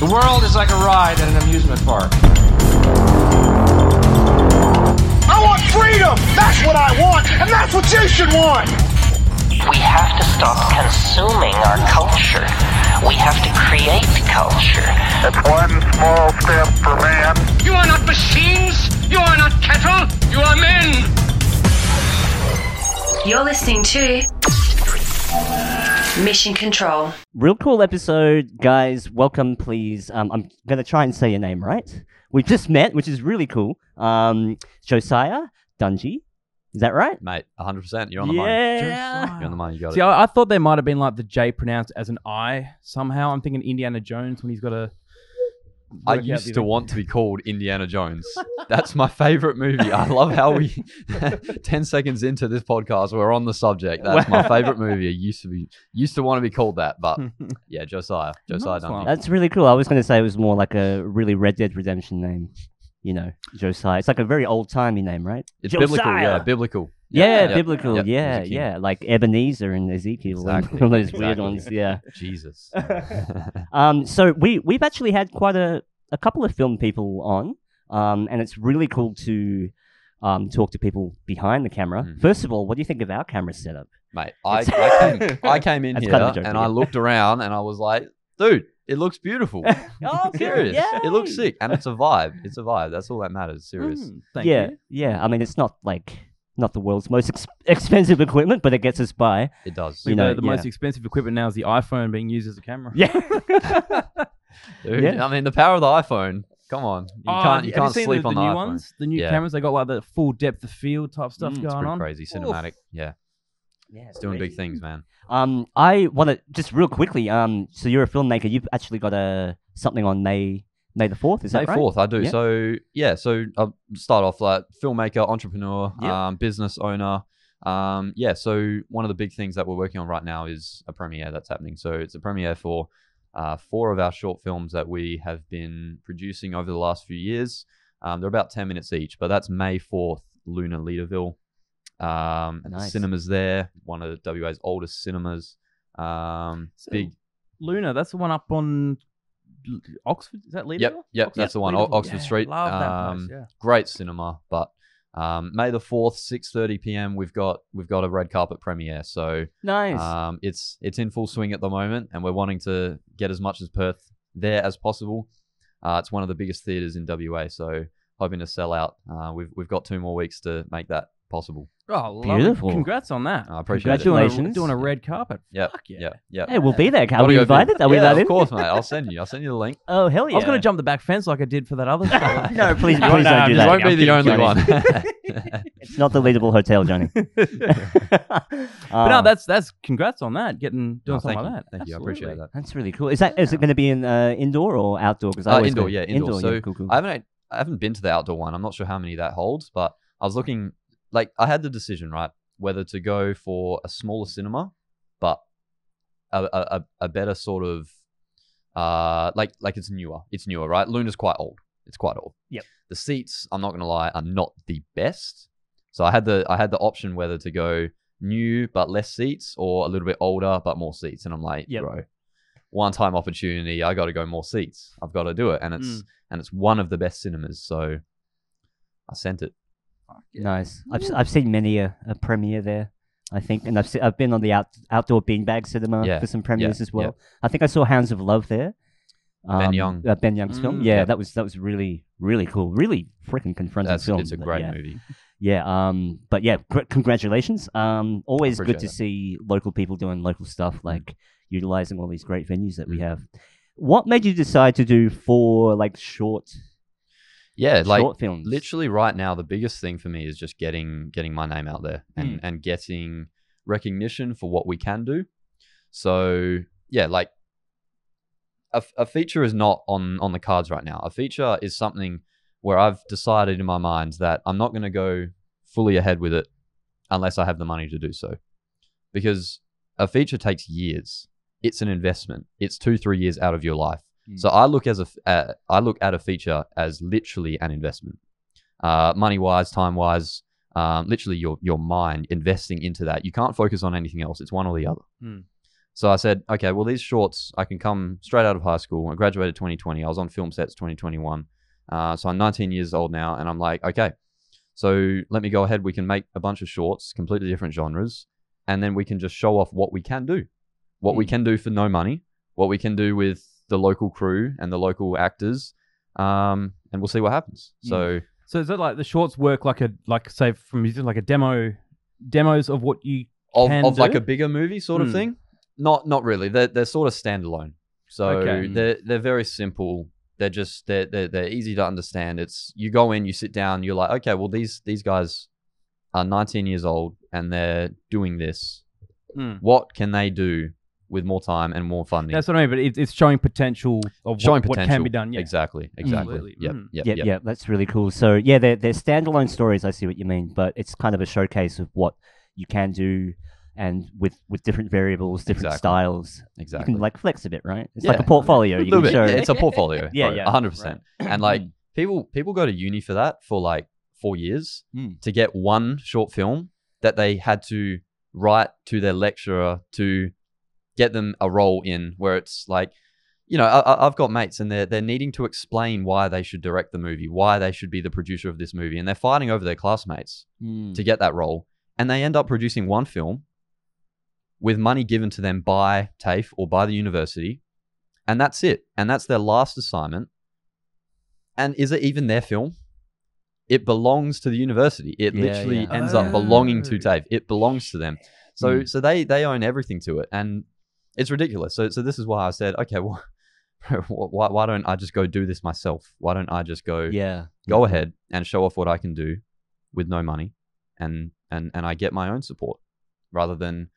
The world is like a ride at an amusement park. I want freedom! That's what I want, and that's what you should want! We have to stop consuming our culture. We have to create culture. It's one small step for man. You are not machines. You are not cattle. You are men. You're listening to Mission Control. Real cool episode, guys. Welcome, please. Um, I'm gonna try and say your name right. We just met, which is really cool. Um, Josiah Dunjey, is that right? mate. 100. percent You're on the money. yeah. You're on the money. You got See, it. I, I thought there might have been like the J pronounced as an I somehow. I'm thinking Indiana Jones when he's got a. I used to want to be called Indiana Jones. That's my favorite movie. I love how we, 10 seconds into this podcast, we're on the subject. That's my favorite movie. I used to be, used to want to be called that, but yeah, Josiah, Josiah Nice That's really cool. I was gonna say it was more like a really Red Dead Redemption name. You know, Josiah. It's like a very old timey name, right? It's biblical, yeah, biblical. Yeah, yeah, biblical. yeah, Yeah, he's a king. yeah, like Ebenezer and Ezekiel, and Exactly, all those weird ones. Yeah. Jesus. Um, so we we've actually had quite a a couple of film people on, um, and it's really cool to um talk to people behind the camera. Mm. First of all, what do you think of our camera setup? Mate, I, I, came, I came in That's here kind of a joke, and yeah. I looked around and I was like, dude, it looks beautiful. oh, Serious. It looks sick. And it's a vibe. It's a vibe. That's all that matters. Serious. Mm, thank yeah, you. yeah. I mean, it's not like not the world's most ex- expensive equipment, but it gets us by. It does. You You know, know, the yeah. most expensive equipment now is the iPhone being used as a camera. Yeah. Dude, Yeah. I mean, the power of the iPhone. Come on. You Oh, can't, you can't seen sleep the, on the the, new iPhone. ones. The new Yeah. cameras, they got like the full depth of field type stuff Mm, it's It's going pretty on. crazy. Cinematic. Yeah. yeah, It's doing big things, man. Um, I want to just real quickly. Um, so you're a filmmaker. You've actually got a something on May May the fourth. Is May that right? 4th, I do. Yeah. So, yeah, so I'll start off like filmmaker, entrepreneur, Yeah. um, business owner. Um, yeah, so one of the big things that we're working on right now is a premiere that's happening. So it's a premiere for uh, four of our short films that we have been producing over the last few years. Um, they're about 10 minutes each, but that's May 4th, Luna Leederville. Um, and the Nice. cinemas there, one of WA's oldest cinemas. Um, So- big Luna, that's the one up on Oxford. Is that Leader? Yep, yep, that's the one, Oxford Street. Love that Um, place. Yeah. great cinema. But um, May the fourth, six thirty p.m. We've got we've got a red carpet premiere, so Nice. um, it's it's in full swing at the moment, and we're wanting to get as much as Perth there as possible. Uh, it's one of the biggest theaters in WA, so hoping to sell out. Uh, we've we've got two more weeks to make that possible. Oh, lovely. Beautiful. Congrats on that. I appreciate it. Doing a, Congratulations. doing a red carpet. Yeah, Fuck yeah. yeah, yeah. hey, we'll be there. Are Gotta we go invited? Are we yeah, allowed in? of course, mate. I'll send you. I'll send you the link. Oh hell yeah! I was going to jump the back fence like I did for that other stuff. no, please, please no, don't do I'm You that. just- won't be I'm the only kidding, one. It's not the Leederville hotel, Johnny. But no, that's that's congrats on that. Getting doing Oh, something thank like you. that. Thank you. I appreciate Absolutely. that. that's really cool. Is that is it going to be in uh, indoor or outdoor? Because Uh, indoor, yeah, indoor. So cool, cool. I haven't I haven't been to the outdoor one. I'm not sure how many that holds, but I was looking like I had the decision right whether to go for a smaller cinema, but a a, a- better sort of uh like like it's newer. It's newer, right? Luna's quite old. It's quite old. Yep. The seats, I'm not gonna lie, are not the best. So I had the I had the option whether to go new but less seats or a little bit older but more seats, and I'm like, Yep. bro, one time opportunity. I got to go more seats. I've got to do it, and it's Mm. and it's one of the best cinemas. So I sent it. Nice. I've s- I've seen many a, a premiere there. I think, and I've se- I've been on the out, outdoor beanbag cinema Yeah, for some premieres yeah, as well. I think I saw Hounds of Love there. Ben Young. uh, Ben Young's film. Mm. Yeah, Yeah. that was that was really really cool. Really freaking confronting That's film. it's a but great yeah. movie. Yeah. Um. But yeah, gr- congratulations. Um. Always good Appreciate to it. see local people doing local stuff, like utilizing all these great venues that we Mm. have. What made you decide to do four like short Yeah, like short films? literally right now, the biggest thing for me is just getting getting my name out there and Mm. and getting recognition for what we can do. So yeah, like a, a feature is not on on the cards right now. A feature is something where I've decided in my mind that I'm not going to go fully ahead with it unless I have the money to do so, because a feature takes years. It's an investment. It's two three years out of your life. So I look as a uh, I look at a feature as literally an investment, uh, money wise, time wise, um, literally your your mind investing into that. You can't focus on anything else. It's one or the other. Hmm. So I said, okay, well, these shorts, I can come straight out of high school. I graduated 2020. I was on film sets 2021. Uh, so I'm 19 years old now, and I'm like, okay, so let me go ahead. We can make a bunch of shorts, completely different genres, and then we can just show off what we can do, what we Mm. can do for no money, what we can do with the local crew and the local actors, um, and we'll see what happens. So So is it like the shorts work like a like say from like a demo demos of what you of, can of like a bigger movie sort of Mm. thing. Not not really. They're they're sort of standalone. So Okay. they're they're very simple. They're just they're, they're they're easy to understand. It's you go in, you sit down, you're like, okay, well these these guys are 19 years old and they're doing this. What can they do with more time and more funding? That's what I mean, but it's, it's showing potential of Showing what, what can be done. Yeah, Exactly. Exactly. Absolutely. Yep. Mm. Yep. yeah, yep. yeah, that's really cool. So yeah, they're they're standalone stories. I see what you mean, but it's kind of a showcase of what you can do, and with with different variables, different Exactly. styles, Exactly. you can like flex a bit, right? It's like a portfolio. You a little can bit. show. Yeah, it's a portfolio. Yeah, bro, yeah. 100%. And like people people go to uni for that for like 4 years Mm. to get one short film that they had to write to their lecturer to get them a role in where it's like you know, I, I've got mates and they're they're needing to explain why they should direct the movie, why they should be the producer of this movie, and they're fighting over their classmates Mm. to get that role, and they end up producing one film with money given to them by TAFE or by the university, and that's it, and that's their last assignment. And is it even their film? It belongs to the university. It Yeah, literally yeah. ends up belonging to Oh. TAFE. It belongs to them. So Mm. so they they own everything to it, and it's ridiculous. So so this is why I said, okay, well, why why don't I just go do this myself? Why don't I just go Yeah. go ahead and show off what I can do with no money, and and and I get my own support rather than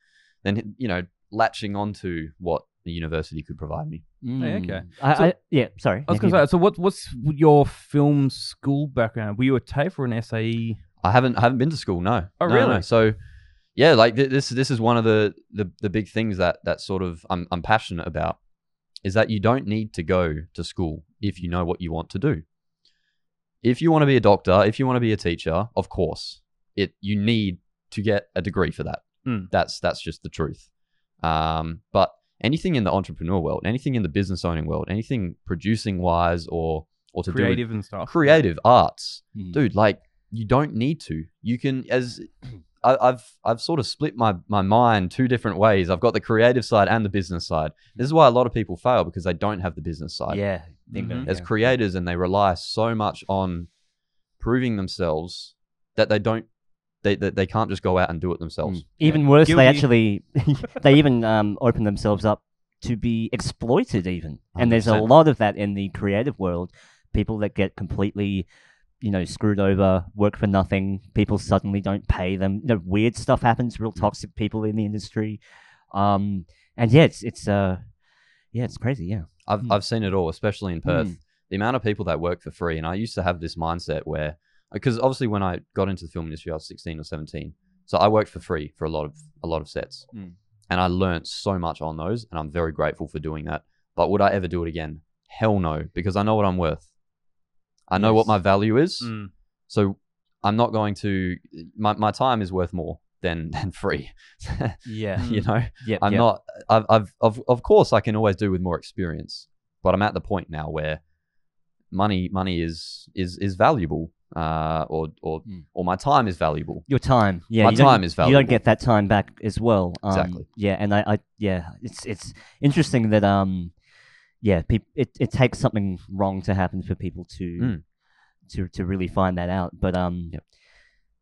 than you know latching onto what the university could provide me. Hey, okay. Mm. I, So- I, yeah, sorry. I was Yeah, going to say, so what what's your film school background? Were you a TAFE or an? SAE? I haven't I haven't been to school. No. Oh, No, no. really? So yeah, like th- this this is one of the, the the big things that that sort of I'm I'm passionate about is that you don't need to go to school if you know what you want to do. If you want to be a doctor, if you want to be a teacher, of course, it you need to get a degree for that. Mm. That's that's just the truth. Um, but anything in the entrepreneur world, anything in the business owning world, anything producing wise or or to do Creative and stuff. creative arts, Mm. dude. Like you don't need to. You can as I, I've I've sort of split my my mind two different ways. I've got the creative side and the business side. This is why a lot of people fail because they don't have the business side. Yeah. bingo, Mhm. As creators, and they rely so much on proving themselves that they don't they they, they can't just go out and do it themselves. Mm. Even worse, Guilty. they actually they even um, open themselves up to be exploited. Even, and there's a lot of that in the creative world. People that get completely, you know, screwed over, work for nothing. People suddenly don't pay them. You know, weird stuff happens. Real toxic people in the industry. Um, and yeah, it's it's uh, yeah, it's crazy. Yeah. I've Mm. I've seen it all, especially in Perth. Mm. The amount of people that work for free, and I used to have this mindset where, because obviously when I got into the film industry, I was sixteen or seventeen, so I worked for free for a lot of a lot of sets, Mm. and I learned so much on those, and I'm very grateful for doing that. But would I ever do it again? Hell no, because I know what I'm worth. I know what my value is, Mm. so I'm not going to. My my time is worth more than than free. Yeah. you know. Yeah. I'm yeah. not. I've, I've, of, of course, I can always do with more experience, but I'm at the point now where money, money is is is valuable, uh, or or Mm. or my time is valuable. Your time, yeah. My time is valuable. You don't get that time back as well. Um, Exactly. Yeah, and I, I, yeah, it's it's interesting that um, yeah, peop- it it takes something wrong to happen for people to Mm. to to really find that out. But um, Yep.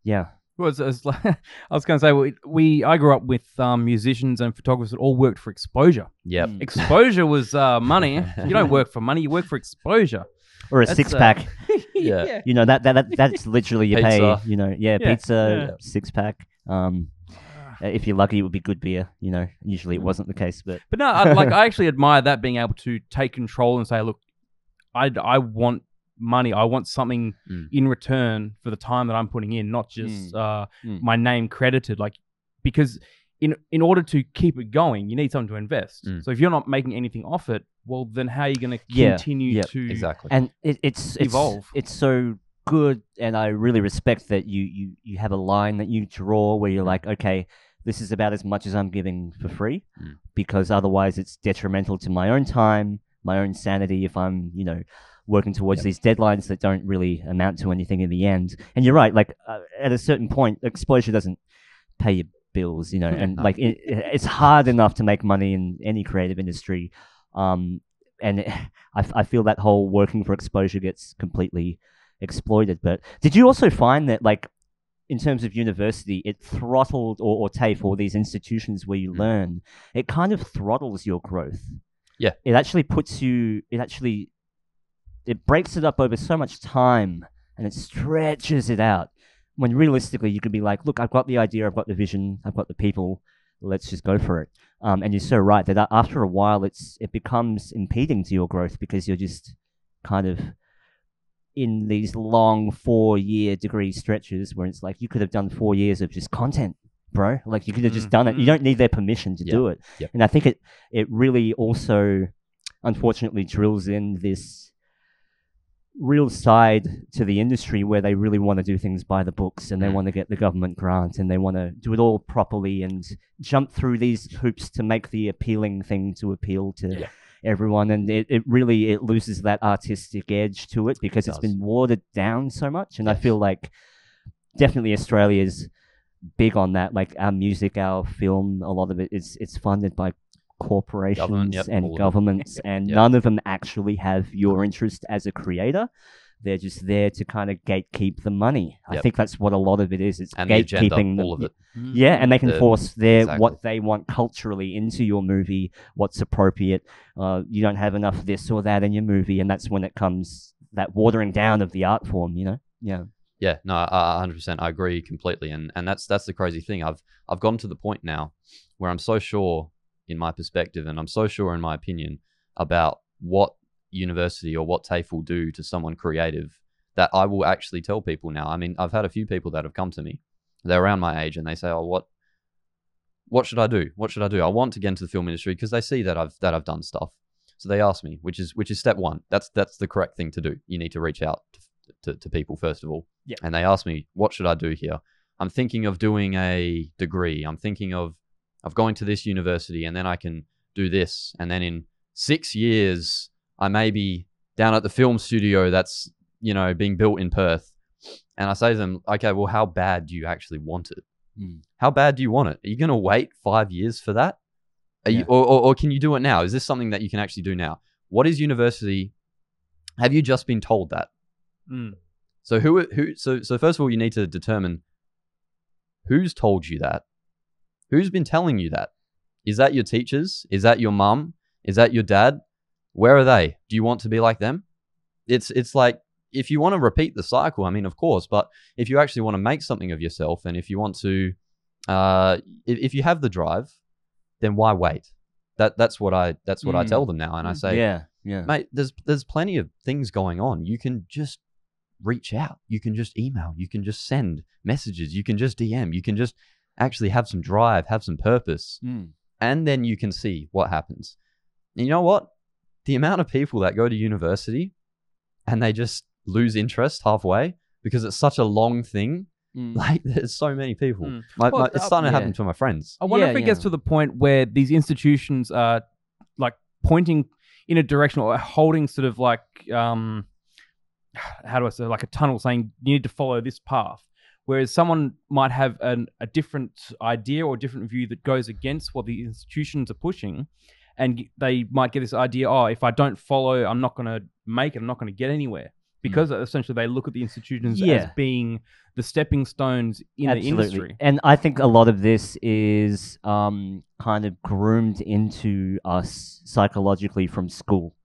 yeah, Well, it's, it's like, I was going to say, we, we I grew up with um, musicians and photographers that all worked for exposure. Yep. Mm. Exposure was uh, money. You don't work for money; you work for exposure. or a That's, six uh, pack. Yeah. You know that that, that that's literally your pay. You know, yeah, Yeah, pizza, yeah. six pack. Um, if you're lucky, it would be good beer. You know, usually it wasn't the case, but But no, I, like I actually admire that being able to take control and say, look, I I want money. I want something Mm. in return for the time that I'm putting in, not just uh, Mm. my name credited. Like because in in order to keep it going, you need something to invest. Mm. So if you're not making anything off it, well, then how are you going to Yeah, continue yeah, to Exactly. and it, it's, it's Evolve. It's so good, and I really respect that you you you have a line that you draw where you're like, okay, this is about as much as I'm giving for free, Mm. because otherwise it's detrimental to my own time, my own sanity. If I'm, you know, working towards these deadlines that don't really amount to anything in the end. And you're right, like uh, at a certain point, exposure doesn't pay your bills, you know, and like it, it's hard enough to make money in any creative industry. Um, and it, I, I feel that whole working for exposure gets completely exploited. But did you also find that, like, in terms of university, it throttled or, or TAFE or these institutions where you Mm. learn, it kind of throttles your growth. Yeah. It actually puts you, it actually, it breaks it up over so much time and it stretches it out. When realistically, you could be like, look, I've got the idea, I've got the vision, I've got the people, let's just go for it. Um, and you're so right that after a while, it's it becomes impeding to your growth because you're just kind of in these long four year degree stretches where it's like you could have done four years of just content, bro. Like you could have just done it. You Mhm. don't need their permission to Yeah. do it. Yep. And I think it it really also, unfortunately, drills in this real side to the industry where they really want to do things by the books and they Mm. want to get the government grant and they want to do it all properly and jump through these hoops to make the appealing thing to appeal to Yeah. Everyone and it, it really it loses that artistic edge to it because It it's does. been watered down so much and i feel like definitely australia's big on that like our music our film a lot of it is it's funded by corporations yep, and all of it. governments and Yep. none of them actually have your interest as a creator they're just there to kind of gatekeep the money i think that's what a lot of it is it's and the agenda, gatekeeping all of it. yeah, and they can The- force their exactly. what they want culturally into your movie, what's appropriate. Uh, you don't have enough this or that in your movie, and that's when it comes that watering down of the art form. You know? Yeah. Yeah, no, a hundred percent. I agree completely, and and that's that's the crazy thing. I've I've gotten to the point now where I'm so sure in my perspective, and I'm so sure in my opinion about what university or what TAFE will do to someone creative that I will actually tell people now. I mean, I've had a few people that have come to me, they're around my age, and they say, "Oh, what what should I do? What should I do? I want to get into the film industry because they see that I've that I've done stuff." So they ask me, which is which is step one. That's that's the correct thing to do. You need to reach out to, to, to people first of all. Yeah. And they ask me, what should I do here? I'm thinking of doing a degree. I'm thinking of of going to this university and then I can do this. And then in six years, I may be down at the film studio that's, you know, being built in Perth. And I say to them, okay, well, how bad do you actually want it? Mm. How bad do you want it? Are you going to wait five years for that? Are Yeah. you, or, or, or can you do it now? Is this something that you can actually do now? What is university? Have you just been told that? Mm. So who who so so first of all you need to determine who's told you that. Who's been telling you that? Is that your teachers? Is that your mum? Is that your dad? Where are they? Do you want to be like them? It's it's like if you want to repeat the cycle, I mean, of course, but if you actually want to make something of yourself and if you want to uh if, if you have the drive, then why wait? That that's what I that's what I Mm. tell them now and I say yeah. Yeah. mate there's there's plenty of things going on you can just reach out you can just email you can just send messages you can just dm you can just actually have some drive have some purpose Mm. and then you can see what happens and you know what the amount of people that go to university and they just lose interest halfway because it's such a long thing Mm. like there's so many people Mm. my, Well, my, it's uh, starting to happen yeah. to my friends I wonder Yeah, if it gets to the point where these institutions are like pointing in a direction or holding sort of like um how do I say like a tunnel saying you need to follow this path. Whereas someone might have an, a different idea or different view that goes against what the institutions are pushing, and they might get this idea: oh, if I don't follow, I'm not going to make it. I'm not going to get anywhere because essentially they look at the institutions as being the stepping stones in the industry. And I think a lot of this is um, kind of groomed into us psychologically from school,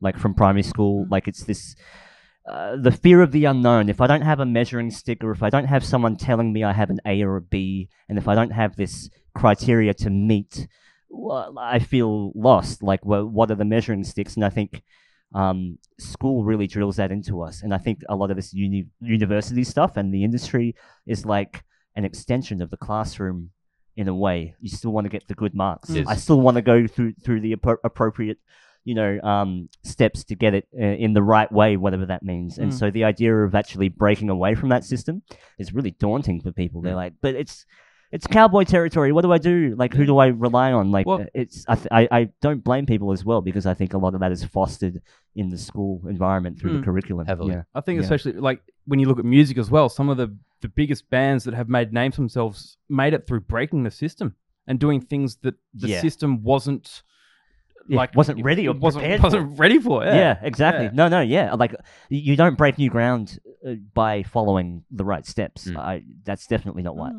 like from primary school. Like it's this. Uh, the fear of the unknown. If I don't have a measuring stick, or if I don't have someone telling me I have an A or a B, and if I don't have this criteria to meet, I feel lost. Like, well, what are the measuring sticks? And I think um, school really drills that into us. And I think a lot of this uni- university stuff and the industry is like an extension of the classroom in a way. You still want to get the good marks. Yes. I still want to go through through the appro- appropriate, you know, um, steps to get it uh, in the right way, whatever that means. And Mm. so the idea of actually breaking away from that system is really daunting for people. They're Mm. like, but it's it's cowboy territory. What do I do? Like, who do I rely on? Like, Well- it's I, th- I I don't blame people as well because I think a lot of that is fostered in the school environment through Mm. the curriculum. Heavily. Yeah. I think Yeah. especially like when you look at music as well, some of the the biggest bands that have made names themselves made it through breaking the system and doing things that the Yeah. system wasn't Yeah, like wasn't ready or wasn't prepared wasn't ready for. Yeah, Yeah, exactly. Yeah. No, no, yeah. Like you don't break new ground uh, by following the right steps. Mm. I, that's definitely not what.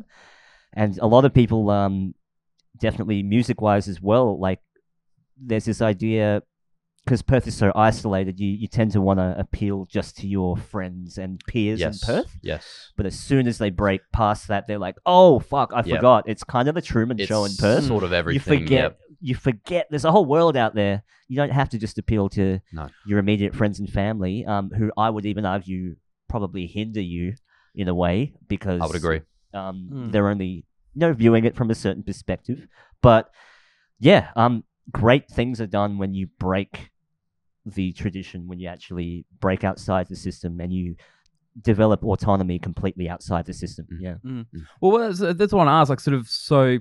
And a lot of people, um, definitely music-wise as well. Like there's this idea because Perth is so isolated, you you tend to want to appeal just to your friends and peers yes. in Perth. Yes. But as soon as they break past that, they're like, "Oh fuck, I Yep. forgot." It's kind of the Truman It's Show in Perth sort of everything. you forget yep. you forget there's a whole world out there you don't have to just appeal to No. your immediate friends and family um, who i would even argue probably hinder you in a way because I would agree. Um, Mm. they're only you know viewing it from a certain perspective but yeah um, great things are done when you break the tradition when you actually break outside the system and you develop autonomy completely outside the system Mm. yeah Well, that's, that's what I asked. Like, sort of, so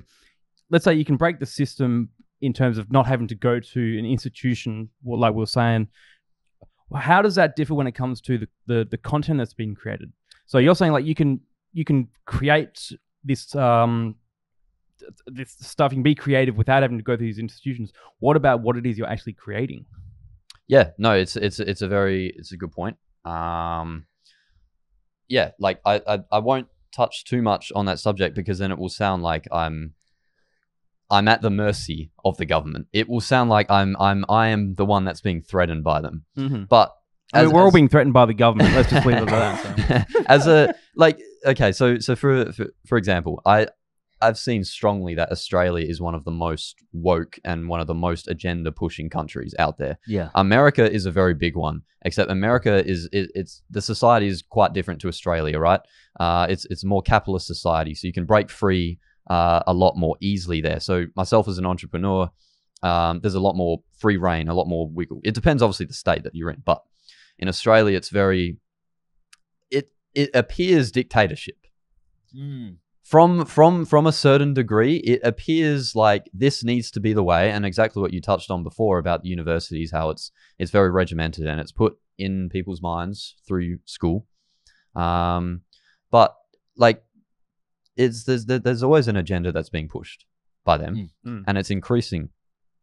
let's say you can break the system in terms of not having to go to an institution, well, like we are saying. How does that differ when it comes to the, the, the content that's being created? So you're saying like you can you can create this um this stuff. You can be creative without having to go through these institutions. What about what it is you're actually creating? Yeah, no, it's it's it's a very it's a good point. Um, yeah, like I, I I won't touch too much on that subject because then it will sound like I'm I'm at the mercy of the government. It will sound like I'm I'm I am the one that's being threatened by them. Mm-hmm. But I mean, we're all being threatened by the government. Let's just leave it at that. So. as a like okay so so for, for for example i i've seen strongly that australia is one of the most woke and one of the most agenda pushing countries out there. Yeah. America is a very big one except america is it, it's the society is quite different to australia right? Uh it's it's more capitalist society so you can break free uh, a lot more easily there. So myself as an entrepreneur um, there's a lot more free reign a lot more wiggle it depends obviously the state that you're in but in australia it's very it it appears dictatorship from from from a certain degree it appears like this needs to be the way and exactly what you touched on before about the universities how it's it's very regimented and it's put in people's minds through school um but like it's there's there's always an agenda that's being pushed by them Mm. Mm. and it's increasing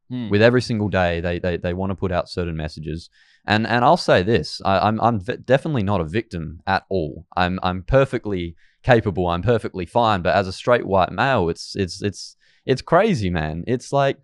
Hmm. with every single day they they, they want to put out certain messages. And and I'll say this I, I'm I'm v- definitely not a victim at all. I'm I'm perfectly capable I'm perfectly fine but as a straight white male it's it's it's it's crazy man. It's like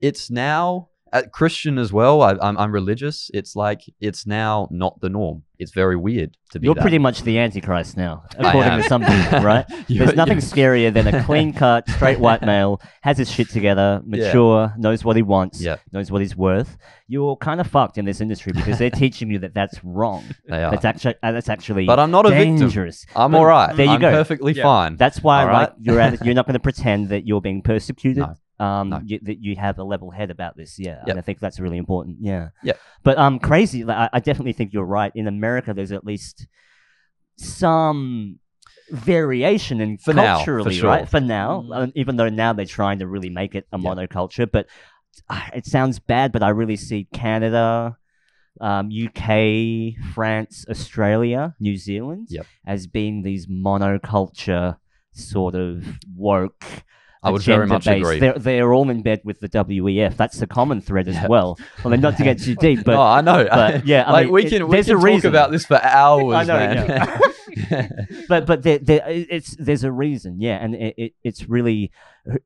it's now Christian as well I, I'm I'm religious it's like it's now not the norm it's very weird to be You're that. pretty much the Antichrist now, according to some people, right? There's nothing you- scarier than a clean cut, straight white male, has his shit together, mature, knows what he wants, Yeah. knows what he's worth. You're kind of fucked in this industry because they're teaching you that that's wrong. They are. That's actually uh, that's actually But I'm not a victim. dangerous. I'm But all right There you I'm go. perfectly Yeah. fine That's why All like right? you're at, you're not going to pretend that you're being persecuted. No. Um, No. you, that you have a level head about this, yeah, Yep. and I think that's really important, yeah. Yep. But um, crazy. Like, I, I definitely think you're right. In America, there's at least some variation in For now, for culturally, sure. right? For now, Mm. um, even though now they're trying to really make it a Yeah. monoculture, but uh, it sounds bad. But I really see Canada. Um, UK, France, Australia, New Zealand Yep. as being these monoculture sort of woke. I would very much agenda-based- agree. They're, they're all in bed with the WEF. That's the common thread as Yeah. well. Well, then not to get too deep, but no, I know. but, yeah, I like mean, we it- can we there's can a talk reason. about this for hours, I know, man. but but there, there, it's there's a reason, yeah, and it, it it's really who-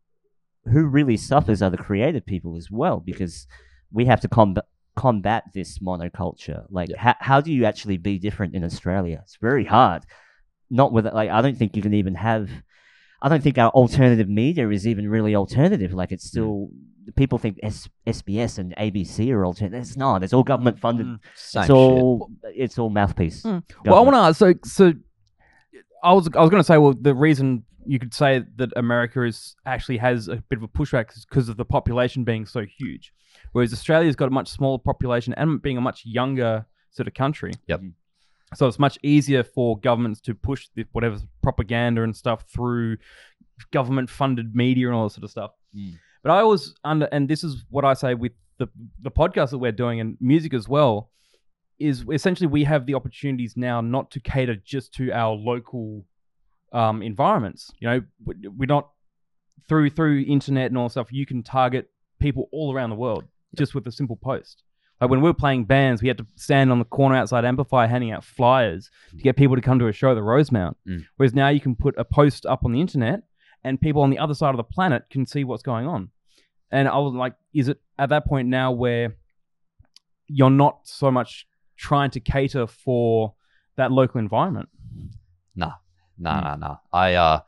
who really suffers are the creative people as well because we have to combat combat this monoculture. Like, Yeah. how how do you actually be different in Australia? It's very hard. Not with like I don't think you can even have. I don't think our alternative media is even really alternative. Like it's still people think S- SBS and ABC are alternative. It's not. It's all government funded. Mm. Same It's shit. all it's all mouthpiece. Mm. Well, I want to ask. So, so I was I was going to say, well, the reason you could say that America is actually has a bit of a pushback is because of the population being so huge, whereas Australia's got a much smaller population and being a much younger sort of country. Yep. So it's much easier for governments to push the, whatever propaganda and stuff through government funded media and all that sort of stuff. Mm. But I always under, and this is what I say with the the podcast that we're doing and music as well, is essentially we have the opportunities now not to cater just to our local um, environments. You know, we- we're not through through internet and all that stuff. You can target people all around the world just with a simple post. Like when we were playing bands, we had to stand on the corner outside Amplifier handing out flyers to get people to come to a show at the Rosemount. Mm. Whereas now you can put a post up on the internet and people on the other side of the planet can see what's going on. And I was like, is it at that point now where you're not so much trying to cater for that local environment? Nah, nah, Hmm. nah, nah. I uh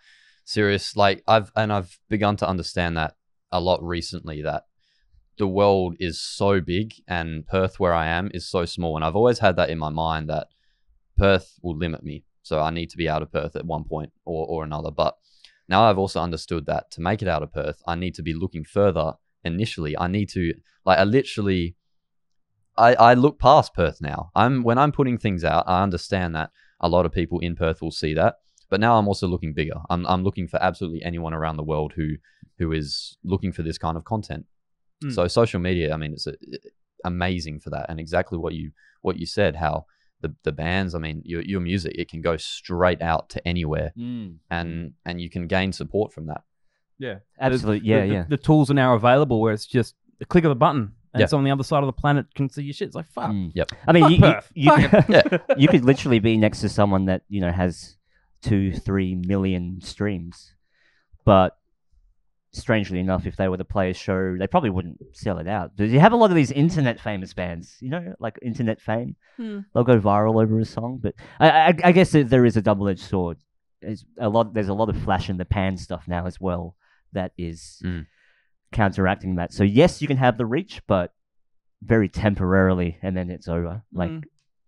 serious like I've and I've begun to understand that a lot recently that the world is so big and Perth where I am is so small and I've always had that in my mind that Perth will limit me. So I need to be out of Perth at one point or, or another. But now I've also understood that to make it out of Perth, I need to be looking further initially. I need to like I literally I, I look past Perth now. I'm when I'm putting things out, I understand that a lot of people in Perth will see that. But now I'm also looking bigger. I'm I'm looking for absolutely anyone around the world who who is looking for this kind of content. Mm. So social media, I mean, it's a, amazing for that, and exactly what you what you said, how the the bands, I mean, your your music, it can go straight out to anywhere, Mm. and and you can gain support from that. Yeah. Absolutely, The- yeah, the, yeah. The, tools are now available where it's just a click of a button and Yeah. someone on the other side of the planet can see your shit. It's like, fuck. Mm. Yep. I mean, Fuck you, you, Perth. you, Fuck could, you could literally be next to someone that you know has two, three million streams, but strangely enough, if they were to play a show, they probably wouldn't sell it out. Do you have a lot of these internet famous bands? You know, like internet fame, Hmm. they'll go viral over a song. But I, I, I guess there is a double edged sword. There's a lot. There's a lot of flash in the pan stuff now as well. That is Mm. counteracting that. So yes, you can have the reach, but very temporarily, and then it's over. Like Mm.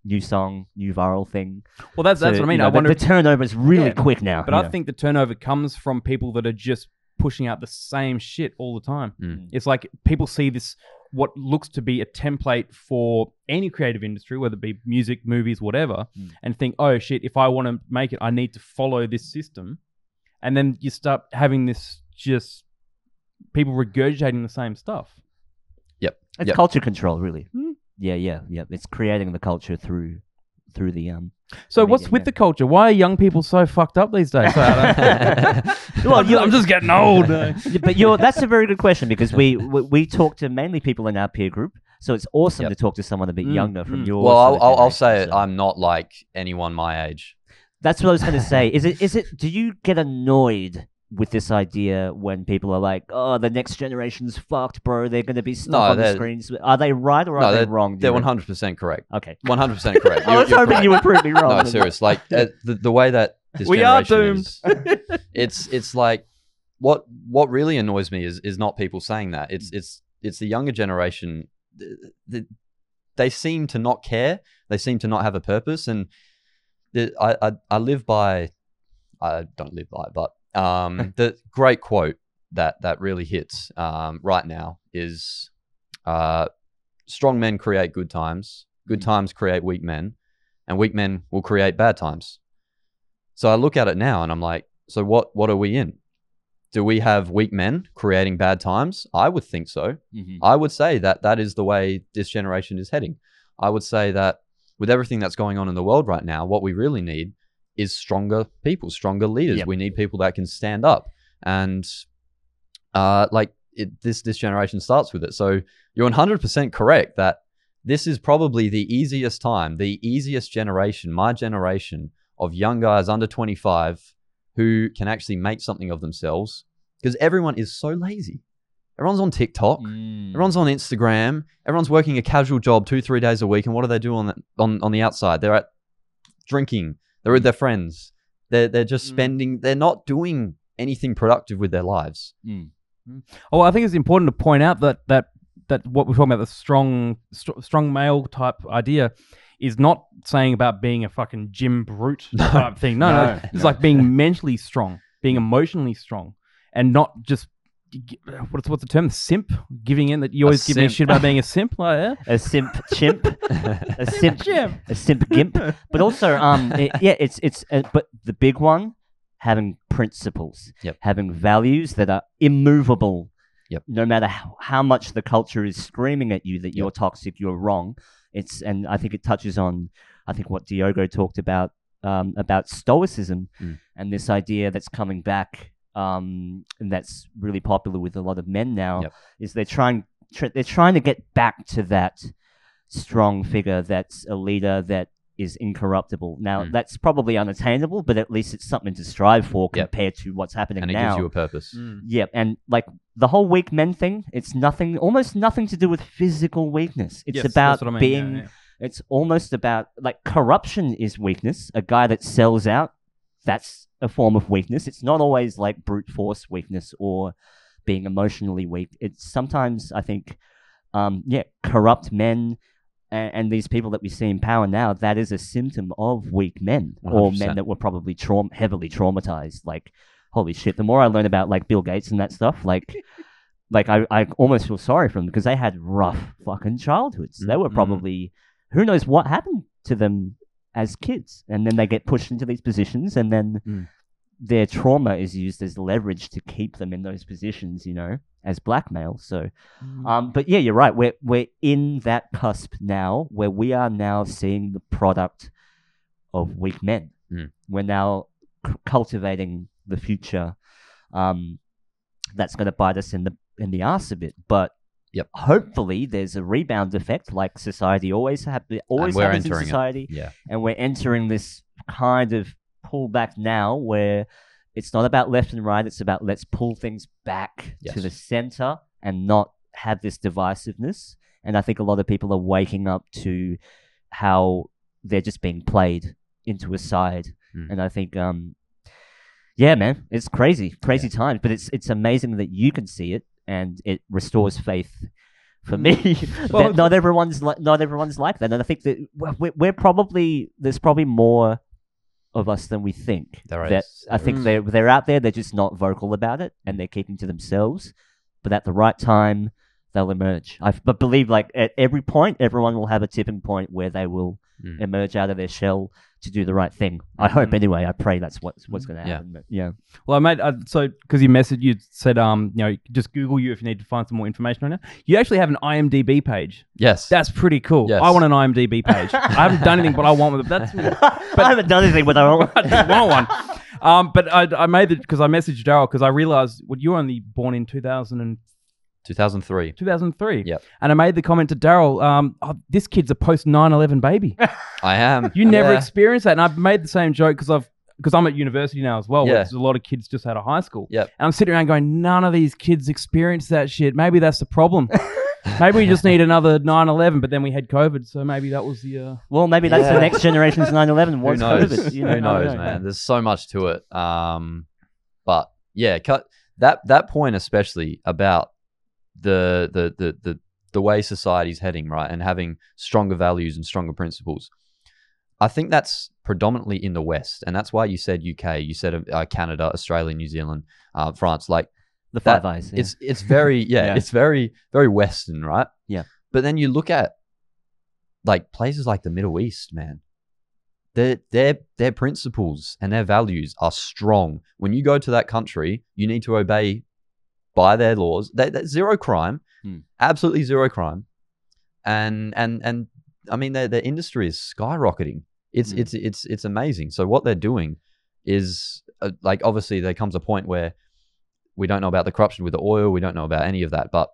new song, new viral thing. Well, that's that's what I mean. you know, I the- wonder, the, turnover is really Yeah, quick now. but I know. think the turnover comes from people that are just pushing out the same shit all the time. Mm. It's like people see this what looks to be a template for any creative industry, whether it be music, movies, whatever, Mm. and think, oh shit, if I want to make it, I need to follow this system, and then you start having this just people regurgitating the same stuff. Yep. it's yep. culture control, really. Hmm. Yeah, yeah, yeah. It's creating the culture through through the um. So Media, what's with yeah. the culture? Why are young people so fucked up these days? I don't- Well, I'm, I'm just getting old. uh. But you're that's a very good question because we we, we talk to mainly people in our peer group, so it's awesome Yep. to talk to someone a bit Mm, younger from mm. your. well, I'll, I'll, I'll say it. so- I'm not like anyone my age. That's what I was going to say. Is it is it? Do you get annoyed with this idea when people are like, "Oh, the next generation's fucked, bro. They're going to be stuck No, on the screens." Are they right or are no, they they're, wrong? They're 100 percent correct. Okay. 100 percent correct. I was hoping correct. you would prove me wrong. No, serious. Like uh, the the way that this We are generation is, it's it's like what what really annoys me is is not people saying that. It's it's it's the younger generation. th- th- They seem to not care. They seem to not have a purpose. And the, I, I I live by. I don't live by, but um, the great quote that that really hits um, right now is, uh, "Strong men create good times. Good times create weak men, and weak men will create bad times." So I look at it now and I'm like, so what what are we in? Do we have weak men creating bad times? I would think so. Mhm. I would say that that is the way this generation is heading. I would say that with everything that's going on in the world right now, what we really need is stronger people, stronger leaders. Yep. We need people that can stand up. And uh, like it, this this generation starts with it. So you're 100% correct that this is probably the easiest time, the easiest generation, my generation of young guys under 25 who can actually make something of themselves because everyone is so lazy. Everyone's on TikTok. Mm. Everyone's on Instagram. Everyone's working a casual job two, three days a week. And what do they do on the, on, on the outside? They're at drinking. They're with their friends. They're, they're just Mm. spending, they're not doing anything productive with their lives. Mm. Oh, I think it's important to point out that that that what we're talking about the strong str- strong male type idea is not saying about being a fucking gym brute type thing. No, no, No, it's no. like being mentally strong, being emotionally strong, and not just g- what's what's the term simp giving in that you A always give me simp. shit about being a simp like yeah? a simp chimp, a simp Chimp. a simp gimp. But also, um, it- yeah, it's it's uh, but the big one having principles, Yep. having values that are immovable. Yep. No matter how, how much the culture is screaming at you that Yep. you're toxic, you're wrong. It's and I think it touches on, I think what Diogo talked about um, about stoicism Mm. and this idea that's coming back um, and that's really popular with a lot of men now Yep. is they're trying tr- they're trying to get back to that strong figure that's a leader that is incorruptible. Now Mm. that's probably unattainable, but at least it's something to strive for Yep. compared to what's happening and it now. gives you a purpose. Mm. Yeah, and like the whole weak men thing, it's nothing, almost nothing to do with physical weakness. It's Yes, about I mean, yeah, being. yeah. It's almost about like corruption is weakness. A guy that sells out, that's a form of weakness. It's not always like brute force weakness or being emotionally weak. It's sometimes I think, um, yeah, corrupt men. And, and these people that we see in power now, that is a symptom of weak men or 100%. men that were probably traum- heavily traumatized. Like, holy shit! The more I learn about like Bill Gates and that stuff, like, like I, I almost feel sorry for them because they had rough fucking childhoods. They were Mhm. probably who knows what happened to them as kids, and then they get pushed into these positions, and then Mm. their trauma is used as leverage to keep them in those positions. You know, as blackmail. So, um, but yeah, you're right. We're we're in that cusp now where we are now seeing the product of weak men. Mm. We're now c- cultivating the future. Um, that's going to bite us in the in the ass a bit, but Yep. hopefully there's a rebound effect, like society always have always happens in entering it. society, Yeah. and we're entering this kind of pullback now where it's not about left and right; it's about let's pull things back Yes. to the center and not have this divisiveness. And I think a lot of people are waking up to how they're just being played into a side. Mm. And I think, um, yeah, man, it's crazy, crazy times. But it's it's amazing that you can see it and it restores faith for me. Mm. Well, not everyone's like not everyone's like that, and I think that we're- we're, we're probably there's probably more of us than we think. There that is, I think is. they're they're out there. They're just not vocal about it, and they're keeping to themselves. But at the right time, they'll emerge. I but believe like at every point, everyone will have a tipping point where they will Mm. emerge out of their shell to do the right thing. I hope Mm. anyway. I pray that's what's what's going to Yeah. happen. But yeah. Well, I made uh, so because you messaged, you said, um, you know, just Google you if you need to find some more information on it. You actually have an IMDb page. Yes. That's pretty cool. Yes. I want an IMDb page. I haven't done anything, but I want one. That's I haven't done anything with our I want one. Um, but I, I made it because I messaged Daryl because I realized well, you were only born in 2000 and 2003. 2003. Yep. And I made the comment to Daryl, um, oh, this kid's a post 9/11 baby. I am. You never Yeah. experienced that, and I've made the same joke because I've because I'm at university now as well. Yeah. Where there's a lot of kids just out of high school. Yep. And I'm sitting around going, none of these kids experience that shit. Maybe that's the problem. maybe we just need another 9/11, but then we had COVID, so maybe that was the. Uh... Well, maybe that's Yeah. the next generation's 9/11 Who knows? COVID. You know, Who knows, know. man? There's so much to it. Um, but yeah, cut that that point especially about the the the the the way society's heading, right, and having stronger values and stronger principles. I think that's predominantly in the West, and that's why you said UK, you said uh, Canada, Australia, New Zealand, uh, France. Like The that- Five Eyes. yeah. it's it's very yeah, Yeah. it's very very Western, right? Yeah. But then you look at like places like the Middle East, man. Their their their principles and their values are strong. When you go to that country, you need to obey by their laws. They, they- zero crime, Hmm. absolutely zero crime, and and and I mean their their industry is skyrocketing. It's Hmm. it's it's it's amazing. So what they're doing is uh, like obviously there comes a point where we don't know about the corruption with the oil. We don't know about any of that, but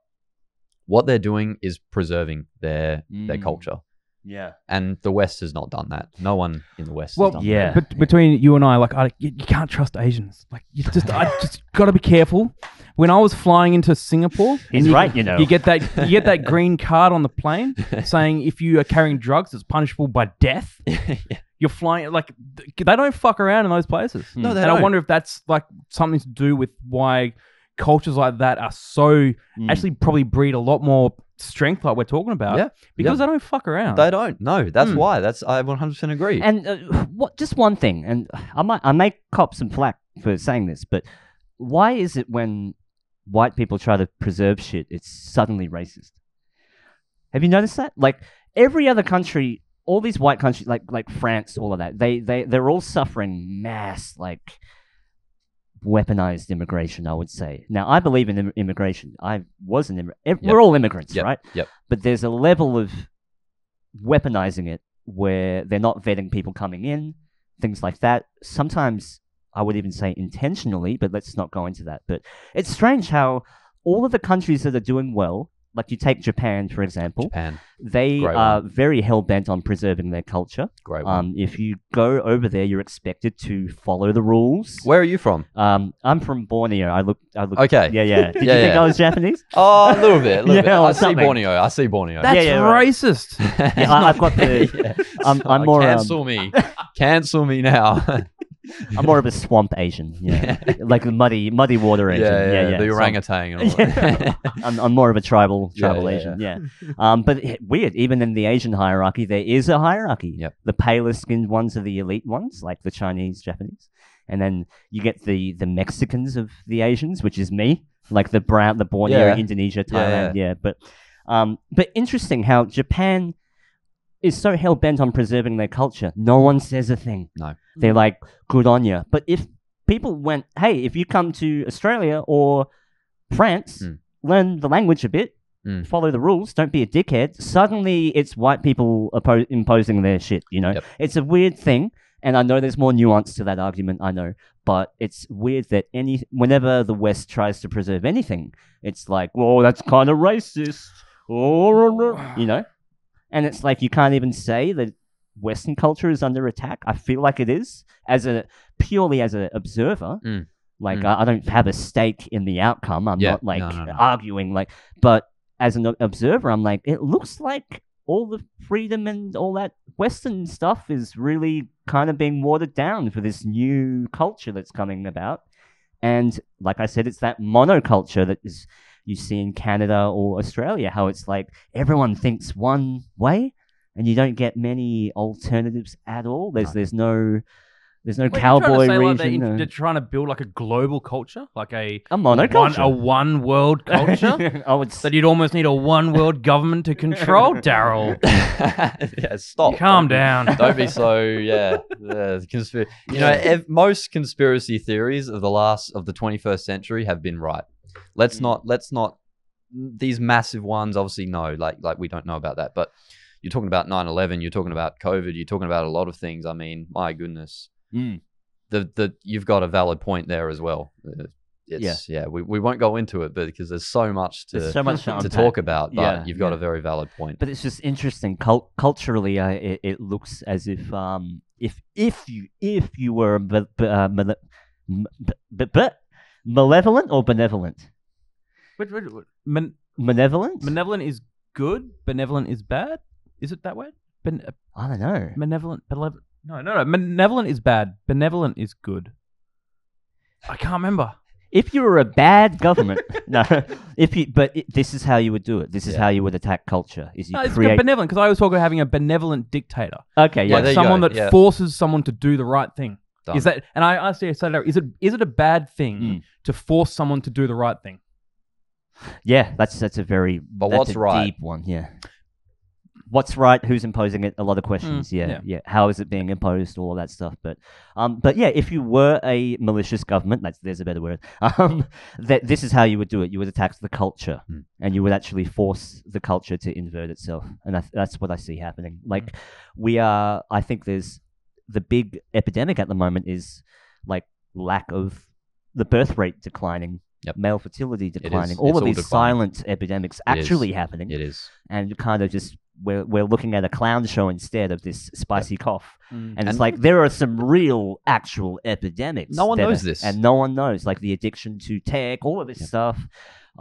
what they're doing is preserving their their Mm. culture. Yeah. And the West has not done that. No one in the West Well, has done yeah. that. But between you and I, like, I, you, you can't trust Asians. Like, you just, I just got to be careful. When I was flying into Singapore, He's you, right, you know. You get that, you get that green card on the plane saying if you are carrying drugs, it's punishable by death. You're flying like they don't fuck around in those places. No, they and I don't. wonder if that's like something to do with why cultures like that are so Mm. actually probably breed a lot more strength, like we're talking about. Yeah, because yeah. they don't fuck around. They don't. No, that's Hmm. why. That's I 100% agree. And uh, what? Just one thing, and I might I may cop some flack for saying this, but why is it when white people try to preserve shit, it's suddenly racist? Have you noticed that? Like every other country, all these white countries, like like France, all of that, they they they're all suffering mass like weaponized immigration. I would say. Now, I believe in Im- immigration. I was an immigrant. Yep. We're all immigrants, Yep. right? Yep. But there's a level of weaponizing it where they're not vetting people coming in, things like that. Sometimes I would even say intentionally, but let's not go into that. But it's strange how all of the countries that are doing well, like you take Japan for example, Japan, they Great are very hell bent on preserving their culture. great one. Um, if you go over there, you're expected to follow the rules. Where are you from? Um, I'm from Borneo. I look. I look. Okay. Yeah, yeah. Did Yeah, you think yeah. I was Japanese? Oh, a little bit. A little Yeah, bit. or I see something. Borneo. I see Borneo. That's yeah, right. racist. Yeah, I, I've got the. Yeah. I'm, I'm more. Um, Cancel me. Cancel me now. I'm more of a swamp Asian. Yeah, like a muddy, muddy water Asian. yeah, Yeah, yeah, yeah. The So I'm- orangutan and all that. I'm, I'm more of a tribal tribal yeah, Asian, yeah. Um, but weird, even in the Asian hierarchy, there is a hierarchy. Yep. The paler skinned ones are the elite ones, like the Chinese, Japanese, and then you get the the Mexicans of the Asians, which is me, like the brown, the Borneo, Yeah. Indonesia, Yeah, Thailand, yeah. But um, but interesting how Japan is so hell bent on preserving their culture. No one says a thing. No. They're like, good on you. But if people went, hey, if you come to Australia or France, Mm. learn the language a bit, Mm. follow the rules, don't be a dickhead, suddenly it's white people oppo- imposing their shit, you know? Yep. It's a weird thing. And I know there's more nuance to that argument, I know. But it's weird that any whenever the West tries to preserve anything, it's like, well, that's kind of racist. Oh, you know? And it's like you can't even say that Western culture is under attack. I feel like it is as a purely as an observer. Mm. Like Mm. I, I don't have a stake in the outcome. I'm Yeah, not like no, no, no. arguing. Like, but as an observer, I'm like, it looks like all the freedom and all that Western stuff is really kind of being watered down for this new culture that's coming about. And like I said, it's that monoculture that is you see in Canada or Australia, how it's like everyone thinks one way, and you don't get many alternatives at all. There's No. there's no there's no Wait, you're trying to cowboy say, like, they're, region. in- or- they're trying to build like a global culture, like a a one, monoculture. a one world culture. I would that you'd almost need a one world government to control. Daryl, yeah, stop. calm Don't be- down. Don't be so yeah. yeah conspir- you know, ev- most conspiracy theories of the last of the 21st century have been right. Let's Mm. not let's not these massive ones obviously no like like we don't know about that but you're talking about 9/11 you're talking about covid you're talking about a lot of things i mean my goodness Mm. the the you've got a valid point there as well Uh, it's, yeah we, we won't go into it but because there's so much to There's so much to to talk about but Yeah, you've got yeah. a very valid point But it's just interesting. Cult- culturally, uh, it, it looks as if um, if if you if you were be- be- uh, b- b- malevolent or benevolent, Wait, wait, wait. Men- malevolent. benevolent is good. Benevolent is bad. Is it that way? Ben- uh, I don't know. benevolent, benevolent. No, no, no. Benevolent is bad. Benevolent is good. I can't remember. If you were a bad government, no. If you, but it, this is how you would do it. This is Yeah. how you would attack culture. Is you No, it's create. benevolent because I always talk about having a benevolent dictator, okay, Yeah, yeah. there like you someone go, that yeah. forces someone to do the right thing. Done. Is that? And I asked you, so is it is it a bad thing Mm. to force someone to do the right thing? Yeah, that's that's a very But that's what's a right? deep one. Yeah, what's right? Who's imposing it? A lot of questions. yeah, yeah. yeah, How is it being imposed? All that stuff. But um, but yeah, if you were a malicious government, that's there's a better word. Um, that this is how you would do it. You would attack the culture, Hmm. and you would actually force the culture to invert itself. And that's that's what I see happening. Like we are. I think there's the big epidemic at the moment is like lack of the birth rate declining. Yep. Male fertility is. declining. It's All of all these declining. silent epidemics It is. actually happening, it is and kind of just we're we're looking at a clown show instead of this spicy cough. Mm. And, it's And- like there are some real actual epidemics. No one knows are- this. and no one knows. Like the addiction to tech, all of this Yep. stuff.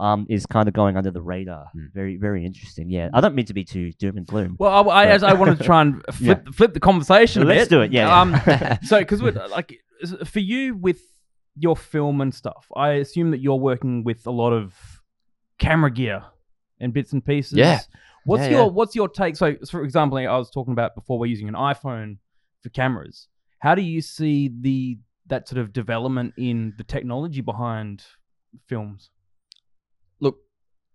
Um, is kind of going under the radar. Hmm. Very, very interesting. Yeah, I don't mean to be too doom and gloom. Well, I, I, as I wanted to try and flip flip the conversation. a Let's bit. do it, yeah, yeah. Um, so, because like for you with your film and stuff, I assume that you're working with a lot of camera gear and bits and pieces. Yeah. What's Yeah, your yeah. What's your take? So, for example, I was talking about before we're using an iPhone for cameras. How do you see the that sort of development in the technology behind films?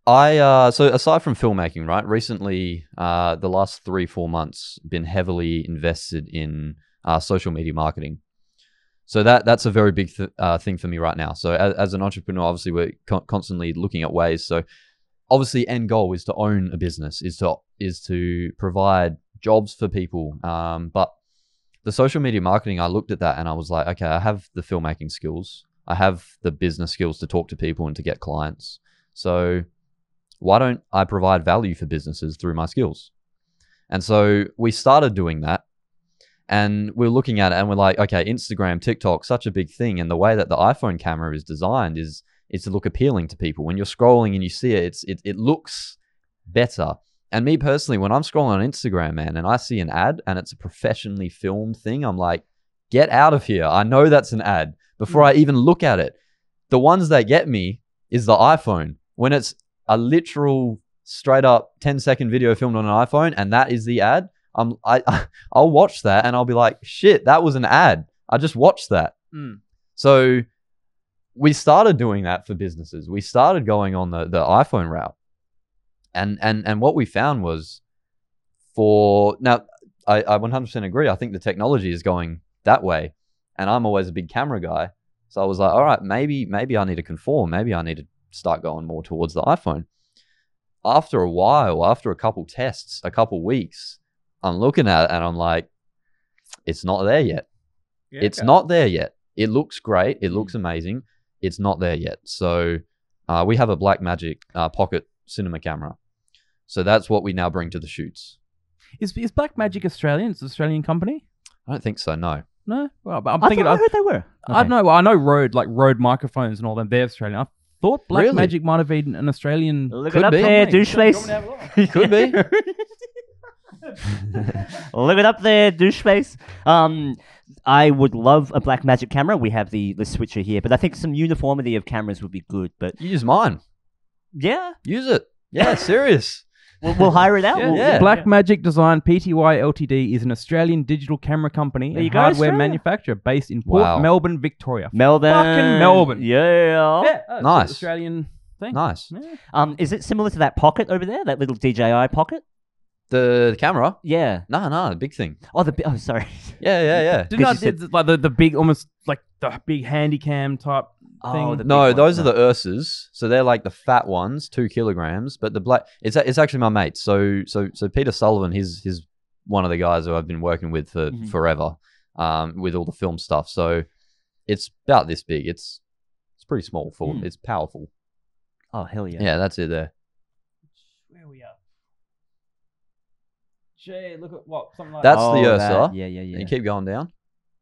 I uh, so aside from filmmaking, right? Recently, uh, the last three four months, been heavily invested in uh, social media marketing. So that that's a very big th- uh, thing for me right now. So as, as an entrepreneur, obviously we're con- constantly looking at ways. So obviously, end goal is to own a business, is to is to provide jobs for people. Um, but the social media marketing, I looked at that and I was like, okay, I have the filmmaking skills, I have the business skills to talk to people and to get clients. So why don't I provide value for businesses through my skills? And so we started doing that. And we're looking at it and we're like, okay, Instagram, TikTok, such a big thing. And the way that the iPhone camera is designed is is to look appealing to people. When you're scrolling and you see it, it's it, it looks better. And me personally, when I'm scrolling on Instagram, man, and I see an ad and it's a professionally filmed thing, I'm like, get out of here. I know that's an ad before I mm. even look at it. The ones that get me is the iPhone. When it's a literal straight up 10 second video filmed on an iPhone and that is the ad, I'm I I'll watch that and I'll be like, shit, that was an ad. I just watched that. Mm. So we started doing that for businesses. We started going on the, the iPhone route. And and and what we found was for now I, I 100% agree. I think the technology is going that way. And I'm always a big camera guy. So I was like, all right, maybe maybe I need to conform. Maybe I need to start going more towards the iPhone. After a while, after a couple tests, a couple weeks, I'm looking at it and I'm like, it's not there yet. it's not there yet. It looks great. It looks amazing. It's not there yet. So uh, we have a Black Magic uh, pocket cinema camera. So that's what we now bring to the shoots. Is is Black Magic Australian? It's an Australian company. I don't think so. No. No, well, but I'm I, thinking. thought, I I, heard they were. I don't know. I know Rode, like Rode microphones and all them. They're Australian. I thought Black Really? Magic might have been an Australian. Look Could it up be. there, company. doucheface. Do you want me to have a look? Could be. Look it up there, doucheface. Um, I would love a black magic camera. We have the the switcher here, but I think some uniformity of cameras would be good. But Use mine. yeah, Use it. Yeah, serious. We'll, we'll hire it out. Yeah, We'll- yeah. Black Magic Design Pty Ltd is an Australian digital camera company There and go, hardware Australia. manufacturer based in Port Wow. Melbourne, Victoria. Melbourne, Fucking Melbourne. Yeah. Yeah, it's an Nice. Australian thing. Nice. Yeah. Um, is it similar to that pocket over there? That little DJI pocket? The, the camera? Yeah. No, no, the big thing. Oh, the bi- oh, sorry. Yeah, yeah, yeah. Did 'Cause not you said- it's like the, the big, almost like the big handy cam type thing. Oh, No, those one. are the Ursas. So they're like the fat ones, two kilograms. But the black, it's it's actually my mate. So so so Peter Sullivan, he's he's one of the guys who I've been working with for Mhm. forever, um, with all the film stuff. So it's about this big. It's it's pretty small. For Mm. it's powerful. Oh hell yeah. Yeah. that's it there. Where we are? Gee, look at what something like That's Oh, the that- Ursa. Yeah, yeah, And yeah. you keep going down.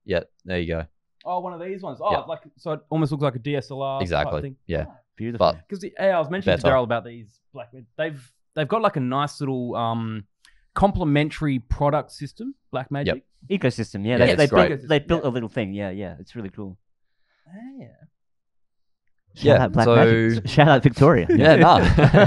Yeah, there you go. Oh one of these ones. Oh, Yeah. like so it almost looks like a DSLR. Exactly. Type thing. Yeah. Beautiful. But Because yeah, I was mentioning to Better. Daryl about these black. They've they've got like a nice little um complementary product system. Black Magic. Ecosystem. Yeah, Yeah, they, it's they built, great. they built Yeah. a little thing. Yeah, yeah. It's really cool. Yeah. Shout Yeah, out Black so- Magic. Shout out Victoria. yeah, no,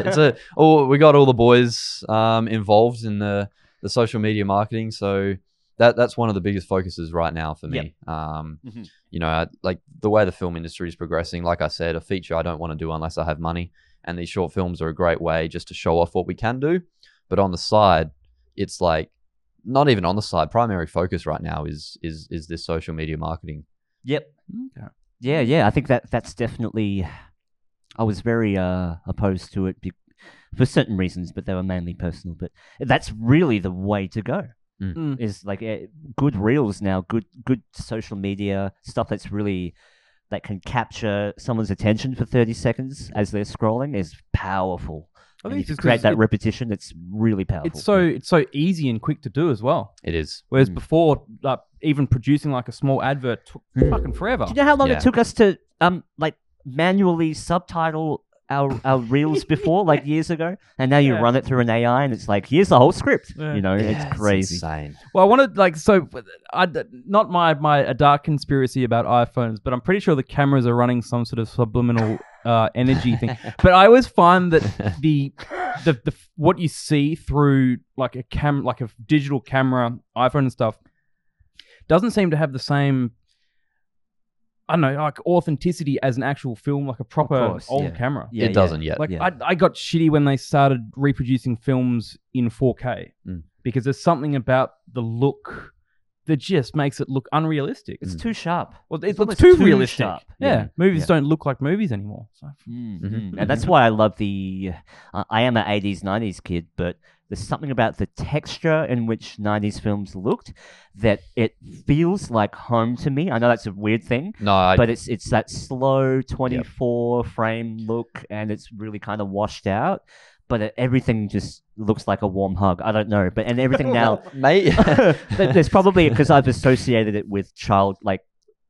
it's a. Oh, we got all the boys um, involved in the the social media marketing, so that that's one of the biggest focuses right now for me. Um, Mhm. You know, I, like the way the film industry is progressing. Like I said, a feature I don't want to do unless I have money, and these short films are a great way just to show off what we can do. But on the side, it's like not even on the side. Primary focus right now is is is this social media marketing. Yep. Okay. Yeah, yeah. I think that that's definitely. I was very uh, opposed to it be- for certain reasons, but they were mainly personal. But that's really the way to go. Mm. Is like eh, good reels now, good good social media stuff that's really that can capture someone's attention for thirty seconds as they're scrolling is powerful. I And think if you just create 'cause that it- repetition, it's really powerful. It's so it's so easy and quick to do as well. It is. Whereas Mm. before, like even producing like a small advert took Mm. fucking forever. Do you know how long Yeah. it took us to um like manually subtitle our our reels before, like years ago? And now you Yeah. run it through an AI, and it's like here's the whole script. Yeah. You know, Yeah, it's crazy. insane. Well, I wanted like so. I not my my a dark conspiracy about iPhones, but I'm pretty sure the cameras are running some sort of subliminal uh, energy thing. But I always find that the, the the what you see through like a cam like a digital camera, iPhone and stuff, doesn't seem to have the same. I don't know, like authenticity as an actual film, like a proper course, old yeah. camera. Yeah, it yeah. doesn't yet. Like Yeah. I, I got shitty when they started reproducing films in 4K Mm. because there's something about the look that just makes it look unrealistic. It's too sharp. well, it it's looks too, too realistic. sharp. Yeah. Yeah, movies yeah. don't look like movies anymore. So. Mhm. And that's why I love the. Uh, I am an 80s, 90s kid, but there's something about the texture in which 90s films looked that it feels like home to me. I know that's a weird thing, No, I, but it's it's that slow 24 frame look and it's really kind of washed out. But it, everything just looks like a warm hug. I don't know, but and everything now. mate. There- There's probably because I've associated it with child like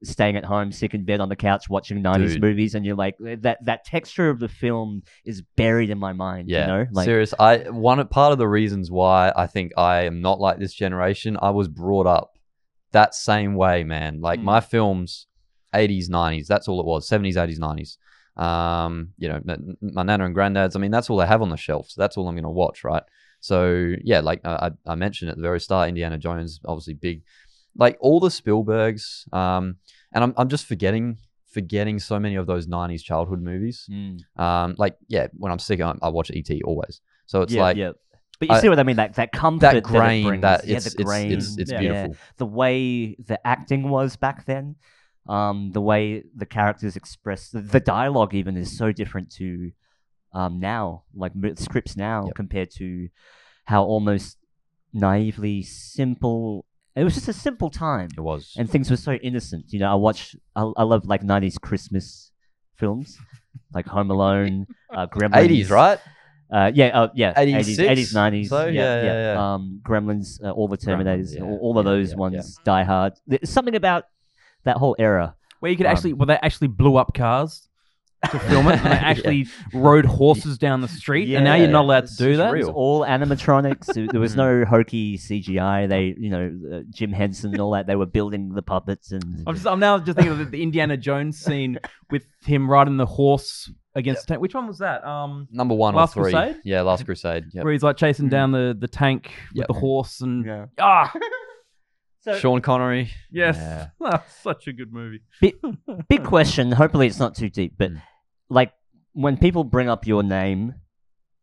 staying at home, sick in bed on the couch watching '90s Dude. movies, and you're like that. That texture of the film is buried in my mind. Yeah, you know, like serious. I one part of the reasons why I think I am not like this generation. I was brought up that same way, man. Like Mm. my films, eighties, nineties. That's all it was. Seventies, eighties, nineties. Um, you know, my nana and granddad's. I mean, that's all they have on the shelf. So that's all I'm gonna watch, right? So yeah, like I, I mentioned at the very start, Indiana Jones, obviously big. Like all the Spielbergs, um, and I'm I'm just forgetting forgetting so many of those '90s childhood movies. Mm. Um, like yeah, when I'm sick, I, I watch ET always. So it's yeah, like yeah. But you I- see what I mean? That that comfort, that it grain, brings. that yeah, it's the it's, grain, it's it's yeah. beautiful. the way the acting was back then, um, the way the characters express the, the dialogue even is so different to um, now, like scripts now Yep. compared to how almost naively simple. It was just a simple time, It was. and things were so innocent. You know, I watch. I, I love like '90s Christmas films, like Home Alone, uh, Gremlins. 80s, right? Uh, yeah, uh, yeah, 86? 80s, 80s, 90s. So, yeah, yeah, yeah. Um, Gremlins, uh, all the Gremlins, Terminators, yeah, all, all of those yeah, ones, Die Hard. There's something about that whole era. Where you could Um, actually, well, they actually blew up cars to film it, and they actually rode horses down the street, and now you're not allowed to do just that. It was all animatronics. There- there was no hokey CGI. They, you know, uh, Jim Henson and all that. They were building the puppets and. I'm, just, I'm now just thinking of the, the Indiana Jones scene with him riding the horse against. the tank. Which one was that? Um, Number one Last or three. Crusade? Yeah, Last Crusade. Yep. where he's like chasing down the, the tank with Yep. the horse and Yeah. ah, Sean Connery. yes, Yeah. Ah, such a good movie. Big question. Hopefully, it's not too deep, but Mm. like when people bring up your name,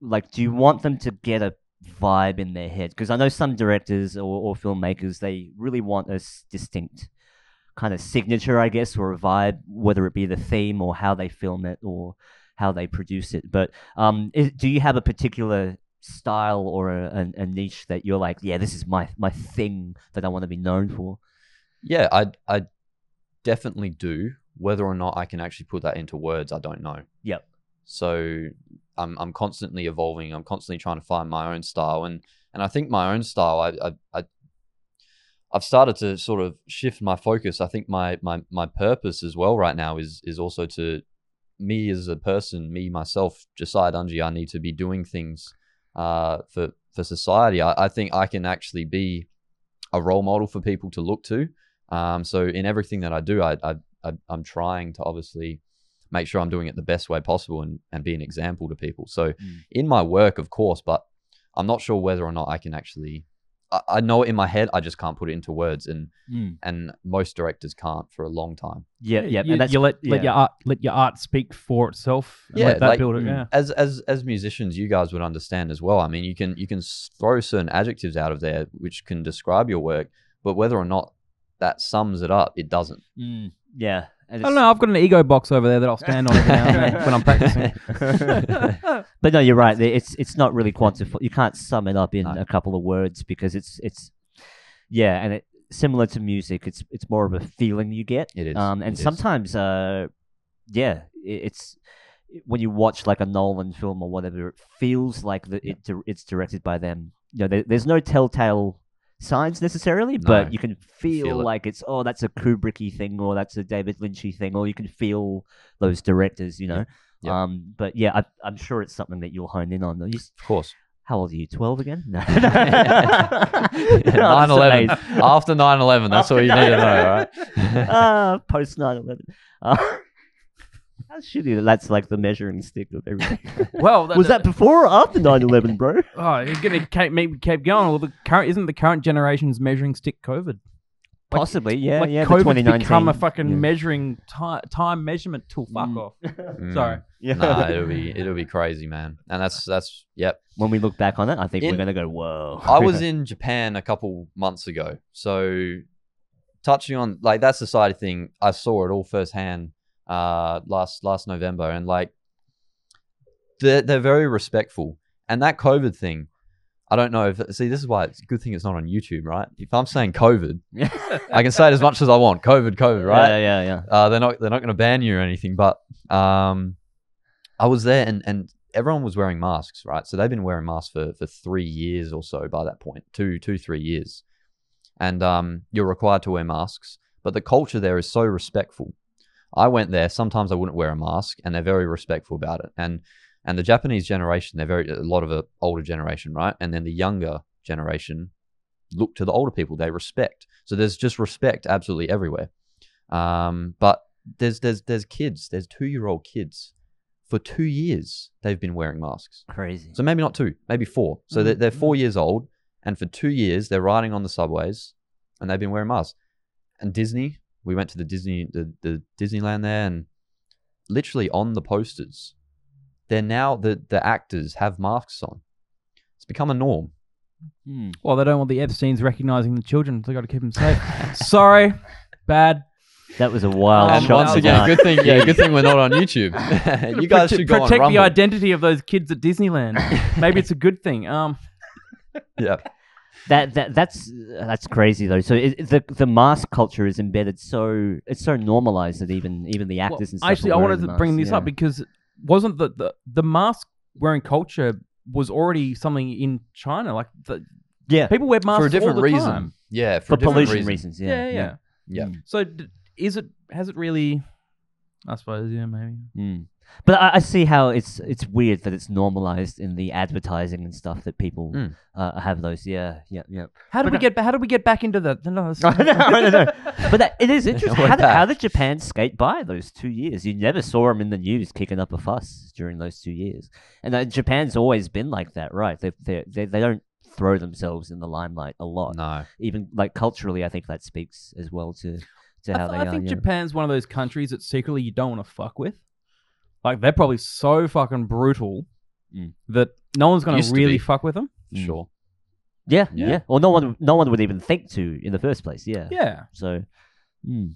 like, do you want them to get a vibe in their head? Because I know some directors or, or filmmakers they really want a s- distinct kind of signature, I guess, or a vibe, whether it be the theme or how they film it or how they produce it. But um, is, do you have a particular style or a, a, a niche that you're like, yeah, this is my my thing that I want to be known for? Yeah, I I definitely do. Whether or not I can actually put that into words, I don't know. Yep. So I'm I'm constantly evolving. I'm constantly trying to find my own style, and and I think my own style. I I, I I've started to sort of shift my focus. I think my my my purpose as well right now is is also to me as a person, me myself, Josiah Dunjey. I need to be doing things uh, for for society. I, I think I can actually be a role model for people to look to. Um, so in everything that I do, I, I, I I'm trying to obviously make sure I'm doing it the best way possible and, and be an example to people. So Mm. in my work, of course, but I'm not sure whether or not I can actually. I, I know it in my head. I just can't put it into words, and Mm. and most directors can't for a long time. Yeah, yeah, you, and that's you let let your art let your art speak for itself. Yeah, let that like- build it. mm. Yeah, As as as musicians, you guys would understand as well. I mean, you can you can throw certain adjectives out of there which can describe your work, but whether or not that sums it up, it doesn't. Mm, yeah. And I don't know. I've got an ego box over there that I'll stand on every now and then when I'm practicing. But no, you're right. It's it's not really quantifiable. You can't sum it up in No. a couple of words because it's it's yeah, and it similar to music. It's it's more of a feeling you get. It is, Um, and it is. sometimes, uh, yeah, i- it's when you watch like a Nolan film or whatever, it feels like the, it it's directed by them. You know, there, there's no telltale signs necessarily, No. but you can feel, Feel it. like it's oh, that's a Kubricky thing, or that's a David Lynchy thing, or you can feel those directors. You know. Um, but yeah, I, I'm sure it's something that you'll hone in on. You Of course. How old are you? Twelve again? No. 9 11. After 9 11. That's all you need to know, right? uh, post 9 11. Uh, how shitty that's like the measuring stick of everything. Well, Was that before or after 9 11, bro? Oh, you're gonna keep, maybe keep going. Well, the current isn't the current generation's measuring stick COVID. Like- Possibly, yeah. like yeah, the COVID's 2019. become a fucking yeah. measuring time time measurement tool. Fuck Mm. off. Mm. Sorry. Yeah. nah, it'll be it'll be crazy, man. And that's that's yep. when we look back on it, I think we're In- going to go, whoa. I was in Japan a couple months ago, so touching on like that society thing, I saw it all firsthand uh, last last November, and like they're they're very respectful. And that COVID thing, I don't know if see this is why it's a good thing it's not on YouTube, right? If I'm saying COVID, I can say it as much as I want. COVID, COVID, right? Yeah, yeah, yeah. Uh, they're not they're not going to ban you or anything, but um, I was there and and everyone was wearing masks, right? So they've been wearing masks for for three years or so by that point, two two three years, and um, you're required to wear masks. But the culture there is so respectful. I went there. Sometimes I wouldn't wear a mask, and they're very respectful about it. And and the Japanese generation, they're very a lot of a older generation, right? And then the younger generation look to the older people. They respect. So there's just respect absolutely everywhere. Um, but there's there's there's kids. There's two year old kids. For two years, they've been wearing masks. Crazy. So maybe not two, maybe four. So they're, they're four years old, and for two years they're riding on the subways, and they've been wearing masks. And Disney, we went to the Disney the, the Disneyland there, and literally on the posters, they're now the the actors have masks on. It's become a norm. Hmm. Well, they don't want the Epstein's recognizing the children. They got to keep them safe. Sorry, bad. That was a wild and shot. once again, dark. good thing, yeah, good thing we're not on YouTube. you guys Prote- should go protect on the identity of those kids at Disneyland. Maybe it's a good thing. Um, yeah, That that that's that's crazy though. So it, the the mask culture is embedded so it's so normalized that even even the well, actors and stuff. actually, are I wanted to bring this yeah. up because wasn't the, the the mask wearing culture was already something in China? Like the, yeah people wear masks for a different all the reason. time. Yeah, for, for pollution reason. reasons. Yeah, Yeah, yeah. Yeah. Mm. So d- is it? Has it really? I suppose. Yeah, maybe. Mm. But I, I see how it's it's weird that it's normalized in the advertising and stuff that people Mm. uh, have those. Yeah, yeah, yeah. How did But we no- get? How did we get back into the? No, it's- I know, I know. But that, it is interesting. How did, how did Japan skate by those two years? You never saw them in the news kicking up a fuss during those two years. And uh, Japan's always been like that, right? They, they, they, they don't throw themselves in the limelight a lot. No, Even like culturally, I think that speaks as well to, to I, how th- they I are. think yeah. Japan's one of those countries that secretly you don't want to fuck with. Like they're probably so fucking brutal Mm. that no one's gonna Used to really be. fuck with them. Mm. sure. Yeah, yeah, Yeah. Well, no one, no one would even think to in the first place. Yeah. Yeah, So, mm.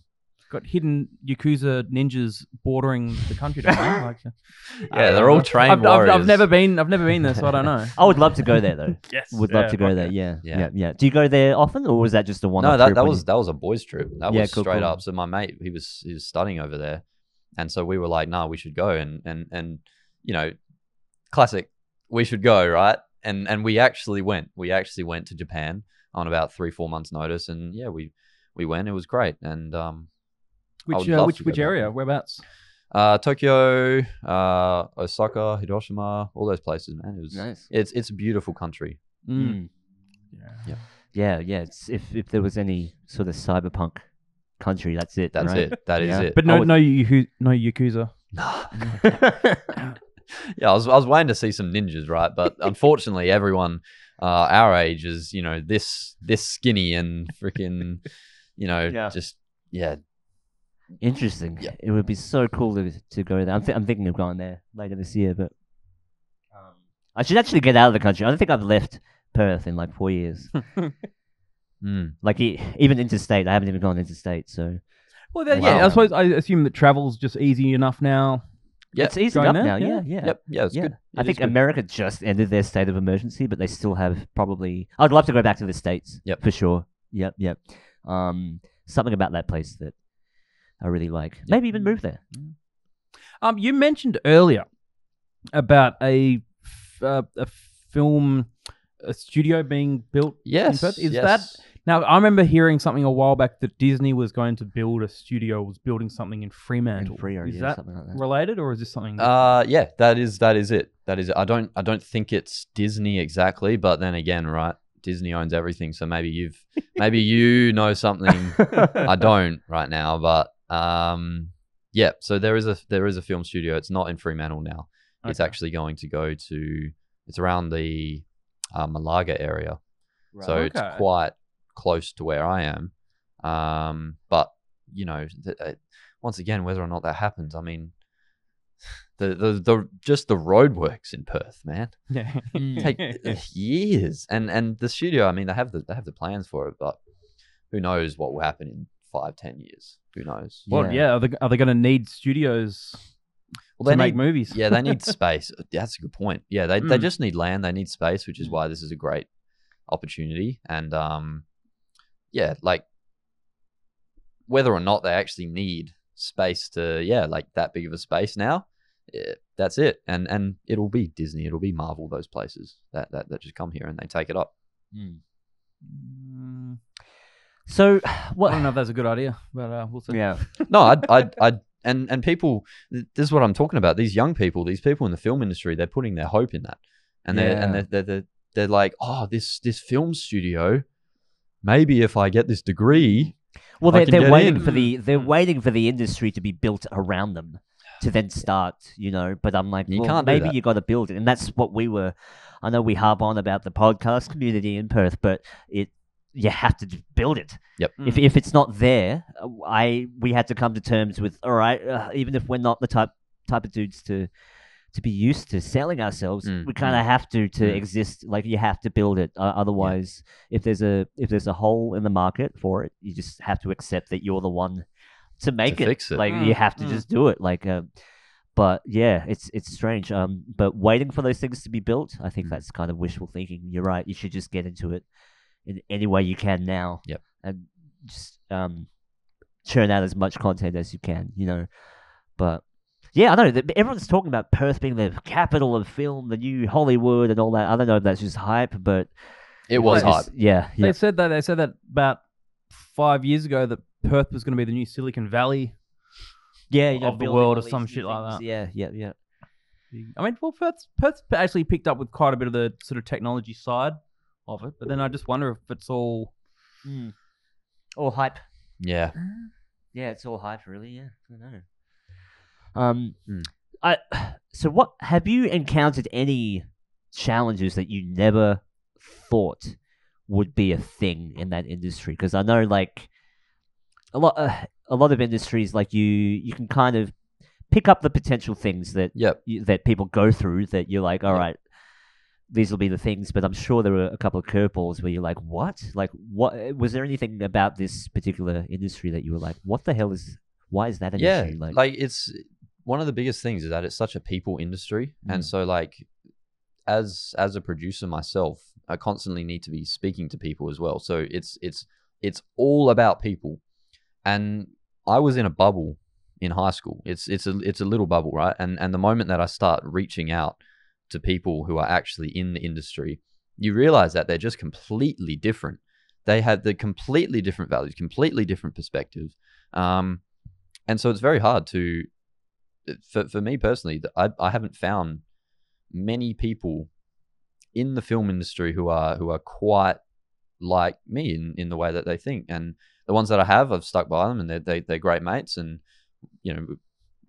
got hidden yakuza ninjas bordering the country. Don't they? Like, uh, Yeah, they're all trained I've, I've, warriors. I've never been. I've never been there, so I don't know. I would love to go there though. yes, Would love to go there. Yeah, Yeah. yeah, yeah, Do you go there often, or was that just a one? No, that, that was that was a boys trip. That Yeah, was cool, straight cool. up. So my mate, he was he was studying over there, and so we were like, "Nah, we should go." And and and you know, classic, we should go, right? And and we actually went. We actually went to Japan on about three four months' notice, and yeah, we we went. It was great, and um, Which uh, which which area? there. Whereabouts? uh, Tokyo, uh, Osaka, Hiroshima, all those places, man. It was Nice. it's it's a beautiful country. Mm. Mm. Yeah. Yeah, yeah. It's, if if there was any sort of cyberpunk country, that's it. That's right? it. That is Yeah. it. But I no, would- no, Yaku- no yakuza. yeah, I was I was waiting to see some ninjas, right? But unfortunately, everyone uh, our age is you know this this skinny and freaking you know Yeah. just yeah Interesting. Yeah. It would be so cool to to go there. I'm, th- I'm thinking of going there later this year, but um, I should actually get out of the country. I don't think I've left Perth in like four years. Mm. like e- even interstate, I haven't even gone interstate. So Well, then, Wow. yeah, I suppose I assume that travel's just easy enough now. Yeah, it's easy going up there, now. yeah. Yeah, yeah. Yep, yeah, it's yeah. good. I It think is good. America just ended their state of emergency, but they still have probably. I'd love to go back to the states. Yep. for sure. Yep, yep. Um, something about that place that I really like. Maybe even move there. Um, you mentioned earlier about a f- uh, a film a studio being built. in yes, Perth. Is yes. that now? I remember hearing something a while back that Disney was going to build a studio, was building something in Fremantle. In Freo, is yeah, that something like that. related, or is this something? Uh, yeah, that is that is it. That is it. I don't I don't think it's Disney exactly, but then again, right? Disney owns everything, so maybe you've maybe you know something I don't right now, but um, yeah. So there is a there is a film studio. It's not in Fremantle now. It's actually going to go to. It's around the uh, Malaga area, so Okay. it's quite close to where I am. Um, but you know, th- uh, once again, whether or not that happens, I mean, the the, the just the roadworks in Perth, man, yeah. take years. And and the studio, I mean, they have the they have the plans for it, but who knows what will happen in five, ten years. Who knows? Well, yeah. Are they, are they going to need studios Well, to they make need, movies? yeah, they need space. That's a good point. Yeah, they they Mm. just need land. They need space, which is Mm. why this is a great opportunity. And um, yeah, like whether or not they actually need space to yeah, like that big of a space now, eh, that's it. And and it'll be Disney, it'll be Marvel, those places that that, that just come here and they take it up. Mm, So, I don't know if that's a good idea, but uh, we'll see. Yeah. No, I'd, I'd, I'd, and and people, this is what I'm talking about. These young people, these people in the film industry, they're putting their hope in that, and they're and they're, they're, they're they're like, oh, this this film studio, maybe if I get this degree, Well, they're, they're waiting in. for the they're waiting for the industry to be built around them to then start, you know. But I'm like, You well, can't maybe you got to build it, and that's what we were. I know we harp on about the podcast community in Perth, but it you have to just build it. Yep. If Mm. if it's not there, uh, I we had to come to terms with all right, uh, even if we're not the type type of dudes to to be used to selling ourselves, Mm, we kind of have to to Mm. exist. Like you have to build it. Uh, otherwise, if there's a if there's a hole in the market for it, you just have to accept that you're the one to make it. fix it. Like you Mm, have to mm. just do it. Like, um, but yeah, it's it's strange. Um, but waiting for those things to be built, I think that's kind of wishful thinking. You're right. You should just get into it in any way you can now. Yep. And just um, churn out as much content as you can. You know, but. Yeah, I know. th- Everyone's talking about Perth being the capital of film, the new Hollywood, and all that. I don't know if that's just hype, but it was Well, hype. Yeah, yeah. They said that they said that about five years ago that Perth was going to be the new Silicon Valley. yeah, you know, of the world or some shit new like that. Yeah, yeah, yeah. I mean, well, Perth's, Perth's actually picked up with quite a bit of the sort of technology side of it, but then I just wonder if it's all. Mm. All hype. Yeah, Yeah, it's all hype, really. Yeah, I don't know. Um, Hmm. I so what have you encountered any challenges that you never thought would be a thing in that industry? Because I know, like a lot, uh, a lot of industries, like you, you can kind of pick up the potential things that yep. you, that people go through that you're like, all Yeah. right, these will be the things. But I'm sure there were a couple of curveballs where you're like, what? Like, what? Was there anything about this particular industry that you were like, what the hell is? Why is that an yeah issue? like, it's one of the biggest things is that it's such a people industry Mm. and so like as as a producer myself i constantly need to be speaking to people as well so it's it's it's all about people and i was in a bubble in high school it's it's a it's a little bubble right and and the moment that i start reaching out to people who are actually in the industry you realize that they're just completely different they have the completely different values completely different perspectives. um and so it's very hard to for, for me personally I, I haven't found many people in the film industry who are who are quite like me in, in the way that they think and the ones that I have I've stuck by them and they're, they, they're great mates and you know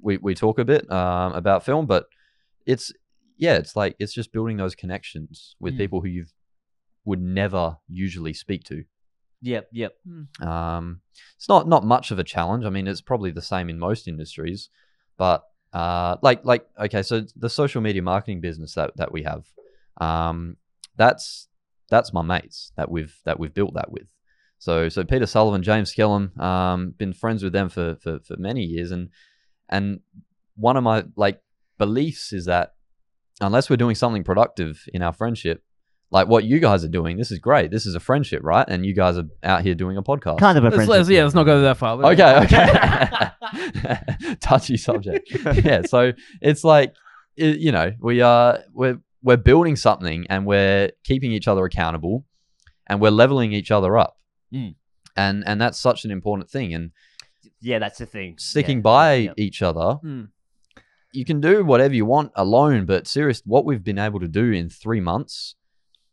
we, we talk a bit um, about film but it's yeah it's like it's just building those connections with Mm. people who you would never usually speak to yep, yep. um, it's not not much of a challenge. I mean, it's probably the same in most industries, but uh, like like okay, so the social media marketing business that that we have, um, that's that's my mates that we've that we've built that with. So so Peter Sullivan, James Skellum, um, been friends with them for for for many years, and and one of my like beliefs is that unless we're doing something productive in our friendship, like what you guys are doing, this is great. This is a friendship, right? And you guys are out here doing a podcast. Kind of a Let's, friendship. let's- yeah, let's not go that far. Okay, okay. Touchy subject. yeah, so it's like i you know, we are we're we're building something and we're keeping each other accountable and we're leveling each other up. Mm. And and that's such an important thing and Yeah, that's the thing. sticking Yeah, by yeah, yeah. each other. Hmm. You can do whatever you want alone, but serious what we've been able to do in 3 months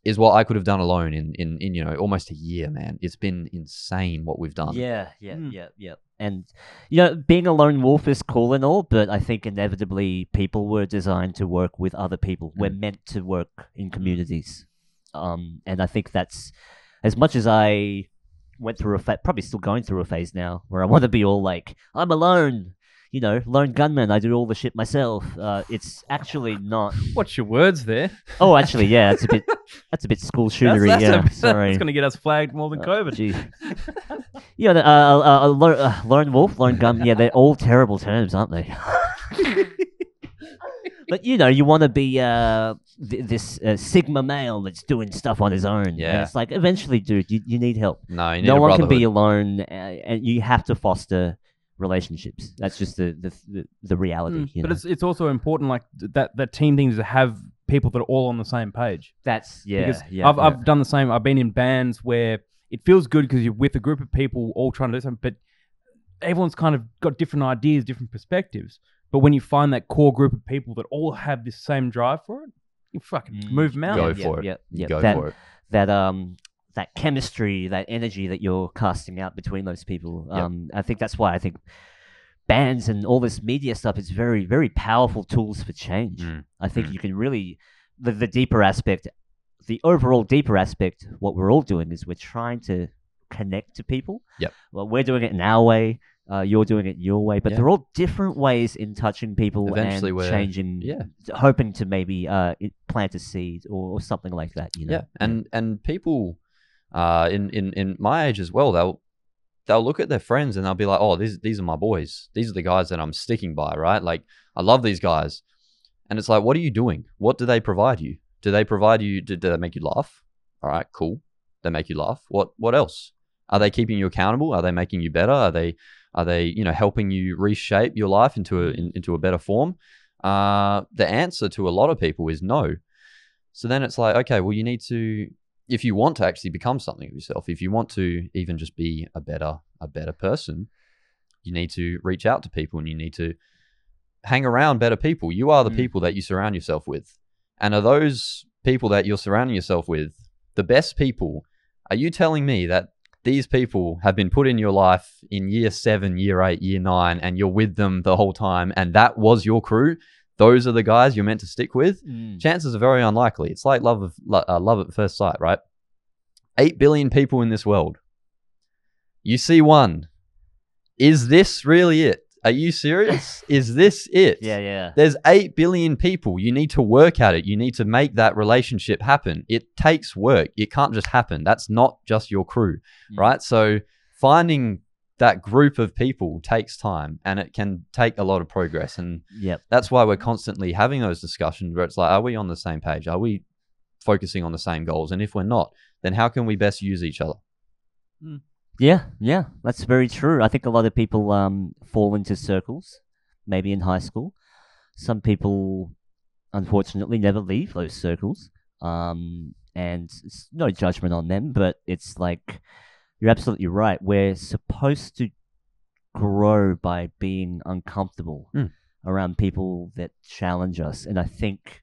is what I could have done alone in in in you know, almost a year, man. It's been insane what we've done. Yeah, yeah, Mm. yeah, yeah. And you know, being a lone wolf is cool and all, but I think inevitably people were designed to work with other people. We're Mm. meant to work in communities, um, and I think that's as much as I went through a fa- probably still going through a phase now where I want to be all like I'm alone. You know, lone gunman. I do all the shit myself. Uh, it's actually not. What's your words there? Oh, actually, yeah, that's a bit. That's a bit school That's, shootery. that's, yeah, a, sorry. that's going to get us flagged more than Uh, COVID. gee. Yeah, the, uh, uh, uh, lo- uh, lone wolf, lone gun. Yeah, they're all terrible terms, aren't they? but you know, you want to be uh, th- this uh, sigma male that's doing stuff on his own. and Yeah. it's like eventually, dude, you, you need help. No, you need No one can be alone, uh, and you have to foster relationships. That's just the the the, the reality. Mm, you but know? it's it's also important, like that that team thing to have people that are all on the same page. that's yeah, because yeah. I've yeah. I've done the same. I've been in bands where it feels good because you're with a group of people all trying to do something, but everyone's kind of got different ideas, different perspectives. But when you find that core group of people that all have this same drive for it, you fucking Mm. move them out. Go yeah, for it. yeah, yeah. Go That- for it. that um that chemistry, that energy that you're casting out between those people. Yep. Um, I think that's why I think bands and all this media stuff is very, very powerful tools for change. Mm. I think Mm. you can really the the deeper aspect, the overall deeper aspect. What we're all doing is we're trying to connect to people. Yep. Well, we're doing it in our way. Uh, you're doing it your way, but Yeah. they're all different ways in touching people Eventually and changing. yeah. hoping to maybe uh, plant a seed or, or something like that. You know. Yeah, and and people, uh, in in in my age as well, they'll they'll look at their friends and they'll be like, oh, these these are my boys. These are the guys that I'm sticking by, right? Like I love these guys, and it's like, what are you doing? What do they provide you? Do they provide you? Do, do they make you laugh? All right, cool. They make you laugh. What what else? Are they keeping you accountable? Are they making you better? Are they are they you know helping you reshape your life into a in, into a better form? Uh, the answer to a lot of people is no. So then it's like, okay, well, you need to, if you want to actually become something of yourself, if you want to even just be a better, a better person, you need to reach out to people and you need to hang around better people. You are the Mm. people that you surround yourself with. And are those people that you're surrounding yourself with the best people? Are you telling me that these people have been put in your life in year seven, year eight, year nine, and you're with them the whole time, and that was your crew? Those are the guys you're meant to stick with? Mm. chances are very unlikely. It's like love of uh, love at first sight, right? Eight billion people in this world. You see one. Is this really it? Are you serious? Is this it? Yeah, yeah. There's 8 billion people. You need to work at it. You need to make that relationship happen. It takes work. It can't just happen. That's not just your crew, Mm. right? So finding that group of people takes time and it can take a lot of progress. And Yep. that's why we're constantly having those discussions where it's like, are we on the same page? Are we focusing on the same goals? And if we're not, then how can we best use each other? Yeah, yeah, that's very true. I think a lot of people um, fall into circles, maybe in high school. Some people, unfortunately, never leave those circles. Um, and it's no judgment on them, but it's like you're absolutely right. We're supposed to grow by being uncomfortable Mm. around people that challenge us. And I think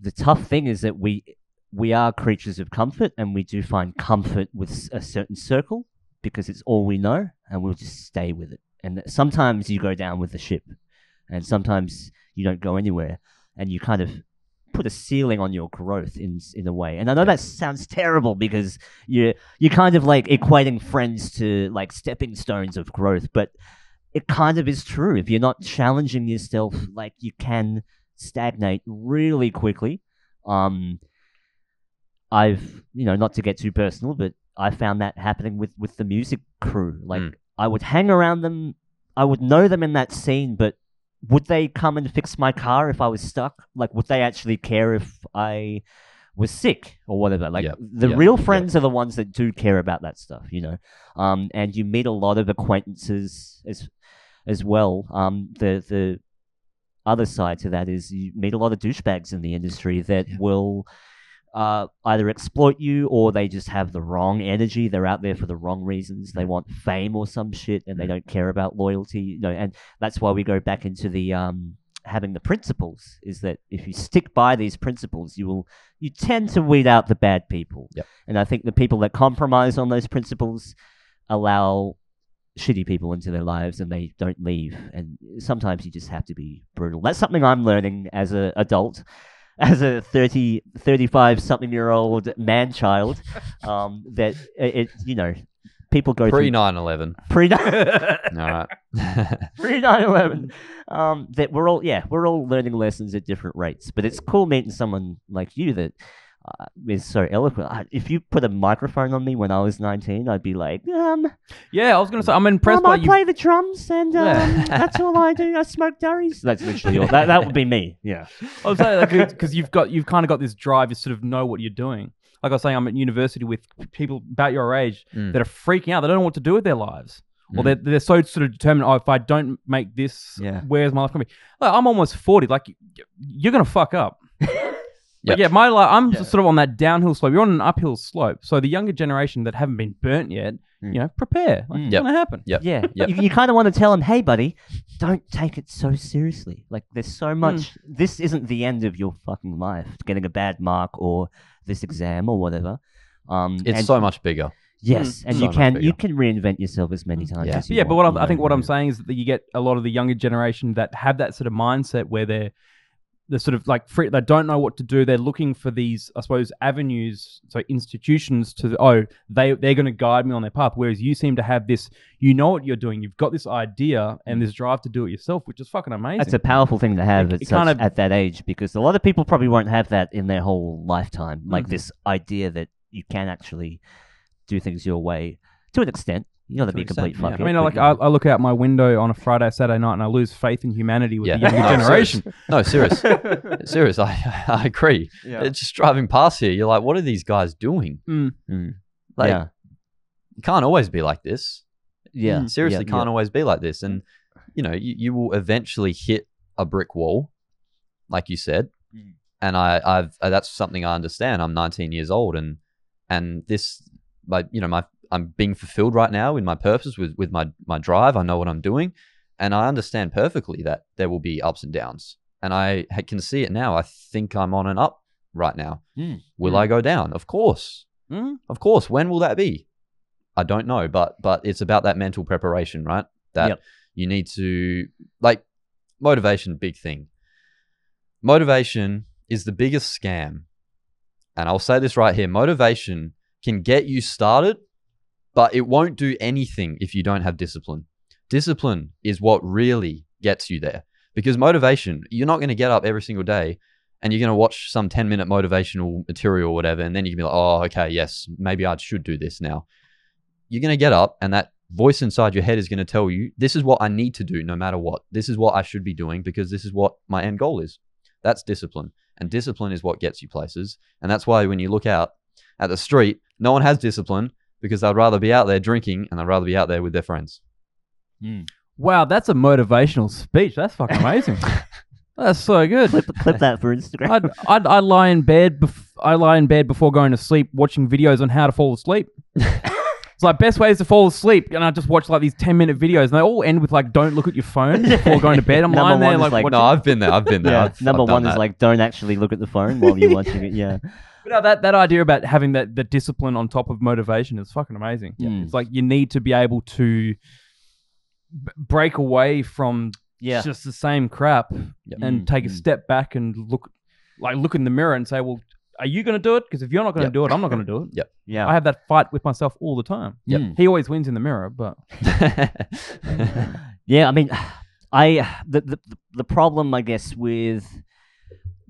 the tough thing is that we we are creatures of comfort and we do find comfort with a certain circle because it's all we know and we'll just stay with it. And sometimes you go down with the ship and sometimes you don't go anywhere and you kind of put a ceiling on your growth in in a way. And I know that sounds terrible because you you're kind of like equating friends to like stepping stones of growth, but it kind of is true. If you're not challenging yourself, like you can stagnate really quickly. Um, I've, you know, not to get too personal, but I found that happening with with the music crew. Like Mm. I would hang around them, I would know them in that scene, but would they come and fix my car if I was stuck? Like, would they actually care if I was sick or whatever? Like, the real friends are the ones that do care about that stuff, you know. Um, and you meet a lot of acquaintances as as well. Um, the the other side to that is you meet a lot of douchebags in the industry that will uh, either exploit you or they just have the wrong energy. They're out there for the wrong reasons. They want fame or some shit, and they don't care about loyalty. You know, and that's why we go back into the um, having the principles. Is that if you stick by these principles, you will you tend to weed out the bad people. Yep. And I think the people that compromise on those principles allow shitty people into their lives and they don't leave and sometimes you just have to be brutal that's something i'm learning as an adult as a 30 35 something year old man child um that it, it you know people go Pre through 9 11. pre All right. pre 9/11 um that we're all yeah we're all learning lessons at different rates but it's cool meeting someone like you that uh, is so eloquent. I, if you put a microphone on me when I was 19, I'd be like, um, Yeah, I was gonna say I'm impressed um, by I you. play the drums and um, Yeah. that's all I do. I smoke durries. That's literally all. That, that would be me. Yeah. I was saying because you've got you've kind of got this drive. You sort of know what you're doing. Like I was saying, I'm at university with people about your age Mm. that are freaking out. They don't know what to do with their lives. Or Mm. they're, they're so sort of determined. Oh, if I don't make this, Yeah. where's my life gonna be? Like, I'm almost forty. Like y- you're gonna fuck up. Yep. But yeah, my life. I'm Yeah. sort of on that downhill slope. You're on an uphill slope. So the younger generation that haven't been burnt yet, Mm. you know, prepare. Like, Mm. It's Yep. gonna happen. Yep. Yeah. Yep. You, you kind of want to tell them, hey, buddy, don't take it so seriously. Like, there's so much. This isn't the end of your fucking life, getting a bad mark or this exam or whatever. Um, It's and- so much bigger. Yes, and So you can bigger. you can reinvent yourself as many times. Yeah. as you Yeah, but what I'm, you I think what I'm saying is that you get a lot of the younger generation that have that sort of mindset where they're they're sort of like free, they don't know what to do. They're looking for these, I suppose, avenues, so institutions to oh they they're going to guide me on their path. Whereas you seem to have this, you know what you're doing. You've got this idea and this drive to do it yourself, which is fucking amazing. That's a powerful thing to have It- at, such, kind of- at that age because a lot of people probably won't have that in their whole lifetime. Like Mhm. this idea that you can actually do things your way to an extent. You got to To be a an extent, complete yeah. I mean, but, like I. I look out my window on a Friday, Saturday night, and I lose faith in humanity with Yeah. the younger No, generation. No, serious. serious. I, I agree. It's just driving past here. You're like, what are these guys doing? Mm. Mm. Like, yeah, you can't always be like this. yeah, Seriously, yeah, can't yeah. always be like this. And, you know, you, you will eventually hit a brick wall, like you said. Mm. And I, I've, uh, that's something I understand. I'm 19 years old and, and this, like, you know, my, I'm being fulfilled right now in my purpose with, with my, my drive. I know what I'm doing. And I understand perfectly that there will be ups and downs. And I can see it now. I think I'm on an up right now. Mm. Will I go down? Of course. Mm. Of course. When will that be? I don't know, but but it's about that mental preparation, right? That Yep. you need to like motivation, big thing. Motivation is the biggest scam. And I'll say this right here. Motivation can get you started, but it won't do anything if you don't have discipline. Discipline is what really gets you there. Because motivation, you're not going to get up every single day and you're going to watch some 10 minute motivational material or whatever. And then you can be like, oh, okay, yes, maybe I should do this now. You're going to get up and that voice inside your head is going to tell you, this is what I need to do no matter what. This is what I should be doing because this is what my end goal is. That's discipline. And discipline is what gets you places. And that's why when you look out at the street, no one has discipline because they'd rather be out there drinking and they'd rather be out there with their friends. Mm. Wow, that's a motivational speech. That's fucking amazing. that's so good. clip, clip that for Instagram. I'd, I'd, I'd lie in bed. Bef- I lie in bed before going to sleep, watching videos on how to fall asleep. it's like best ways to fall asleep, and I just watch like these ten minute videos, and they all end with like, "Don't look at your phone before going to bed." I'm lying there like, like, No, I've been there. I've been there. yeah, I've, number I've one is that. like don't actually look at the phone while you're watching it. Yeah, But no, that that idea about having that the discipline on top of motivation is fucking amazing. Yeah. It's like you need to be able to b- break away from yeah. just the same crap Yep. and Mm, take a mm. step back and look, like look in the mirror and say, "Well, are you going to do it? Because if you're not going to Yep. do it, I'm not going to do it." yeah. I have that fight with myself all the time. Yep. Mm. He always wins in the mirror, but Yeah, I mean, I the, the the problem, I guess, with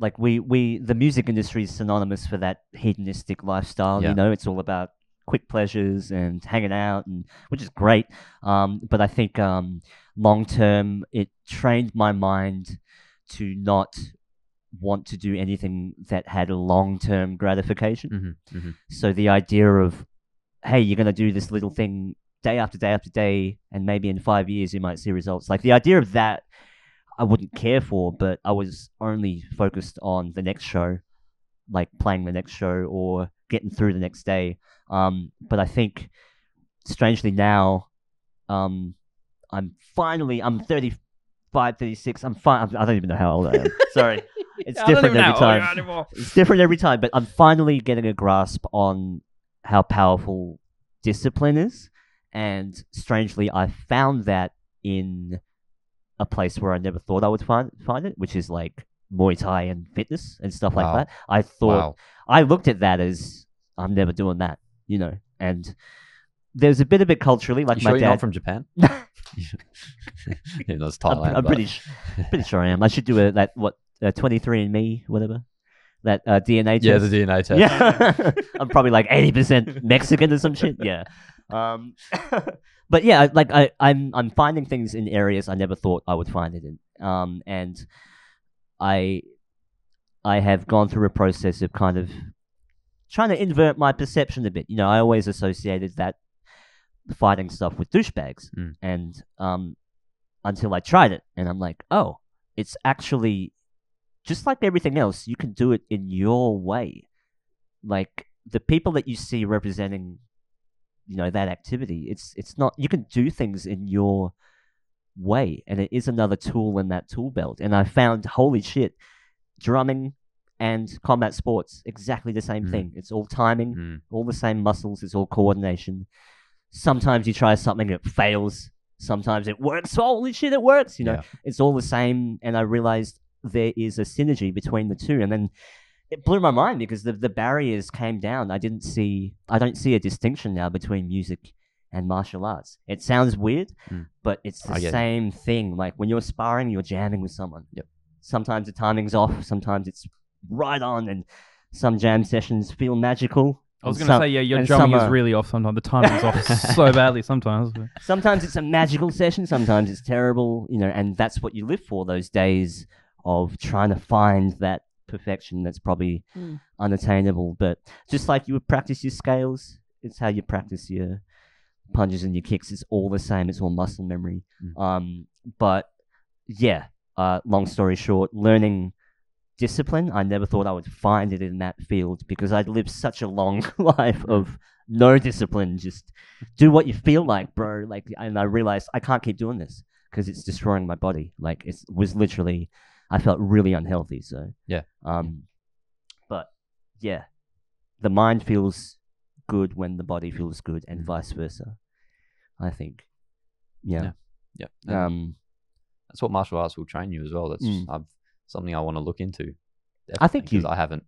like we we the music industry is synonymous for that hedonistic lifestyle. Yeah. You know, it's all about quick pleasures and hanging out, and which is great. Um, but I think um, long term, it trained my mind to not want to do anything that had a long term gratification. Mhm, mhm. So the idea of, hey, you're going to do this little thing day after day after day, and maybe in five years you might see results. Like the idea of that, I wouldn't care for, but I was only focused on the next show, like playing the next show or getting through the next day. Um, but I think, strangely now, um, I'm finally I'm 35, 36. I'm fine. I don't even know how old I am. Sorry, it's different every time it's different every time, but I'm finally getting a grasp on how powerful discipline is. And strangely, I found that in a place where I never thought I would find find it, which is like Muay Thai and fitness and stuff Wow. like that. I thought wow. I looked at that as I'm never doing that, you know. And there's a bit of it culturally, like You my sure you're not dad. from Japan? yeah, that's I'm, Thailand. I'm but- pretty, pretty sure I am. I should do a that what uh, 23 and Me, whatever. that uh, DNA test. Yeah, the DNA test. Yeah, I'm probably like eighty percent Mexican or some shit. Yeah, um, but yeah, like I, I'm I'm finding things in areas I never thought I would find it in, um, and I I have gone through a process of kind of trying to invert my perception a bit. You know, I always associated that fighting stuff with douchebags, Mm. and um, until I tried it, and I'm like, oh, it's actually just like everything else. You can do it in your way. Like the people that you see representing, you know, that activity. It's it's not. You can do things in your way, and it is another tool in that tool belt. And I found, holy shit, drumming and combat sports exactly the same Mm. thing. It's all timing, Mm. all the same muscles. It's all coordination. Sometimes you try something it fails. Sometimes it works. Holy shit, it works! You know, Yeah. it's all the same. And I realized there is a synergy between the two. And then it blew my mind because the the barriers came down. I didn't see. I don't see a distinction now between music and martial arts. It sounds weird, Mm. but it's the get it. same thing. Like when you're sparring, you're jamming with someone. Yep. Sometimes the timing's off. Sometimes it's right on, and some jam sessions feel magical. I was going to say, yeah, your and drumming some is really off sometimes. The timing's off so badly sometimes. but- sometimes it's a magical session, sometimes it's terrible, you know, and that's what you live for those days of trying to find that perfection that's probably Mm. unattainable. But just like you would practice your scales, it's how you practice your punches and your kicks. It's all the same, it's all muscle memory. Mm. Um, but yeah, uh, long story short, learning discipline, I never thought I would find it in that field because I'd lived such a long life of no discipline. Just do what you feel like, bro. Like, and I realized I can't keep doing this because it's destroying my body. Like, it was literally, I felt really unhealthy. So Yeah. Um, but yeah, the mind feels good when the body feels good, and vice versa. I think. Yeah. Yeah. And Um, that's what martial arts will train you as well. That's Mm. I've, something I want to look into. I think you- I haven't.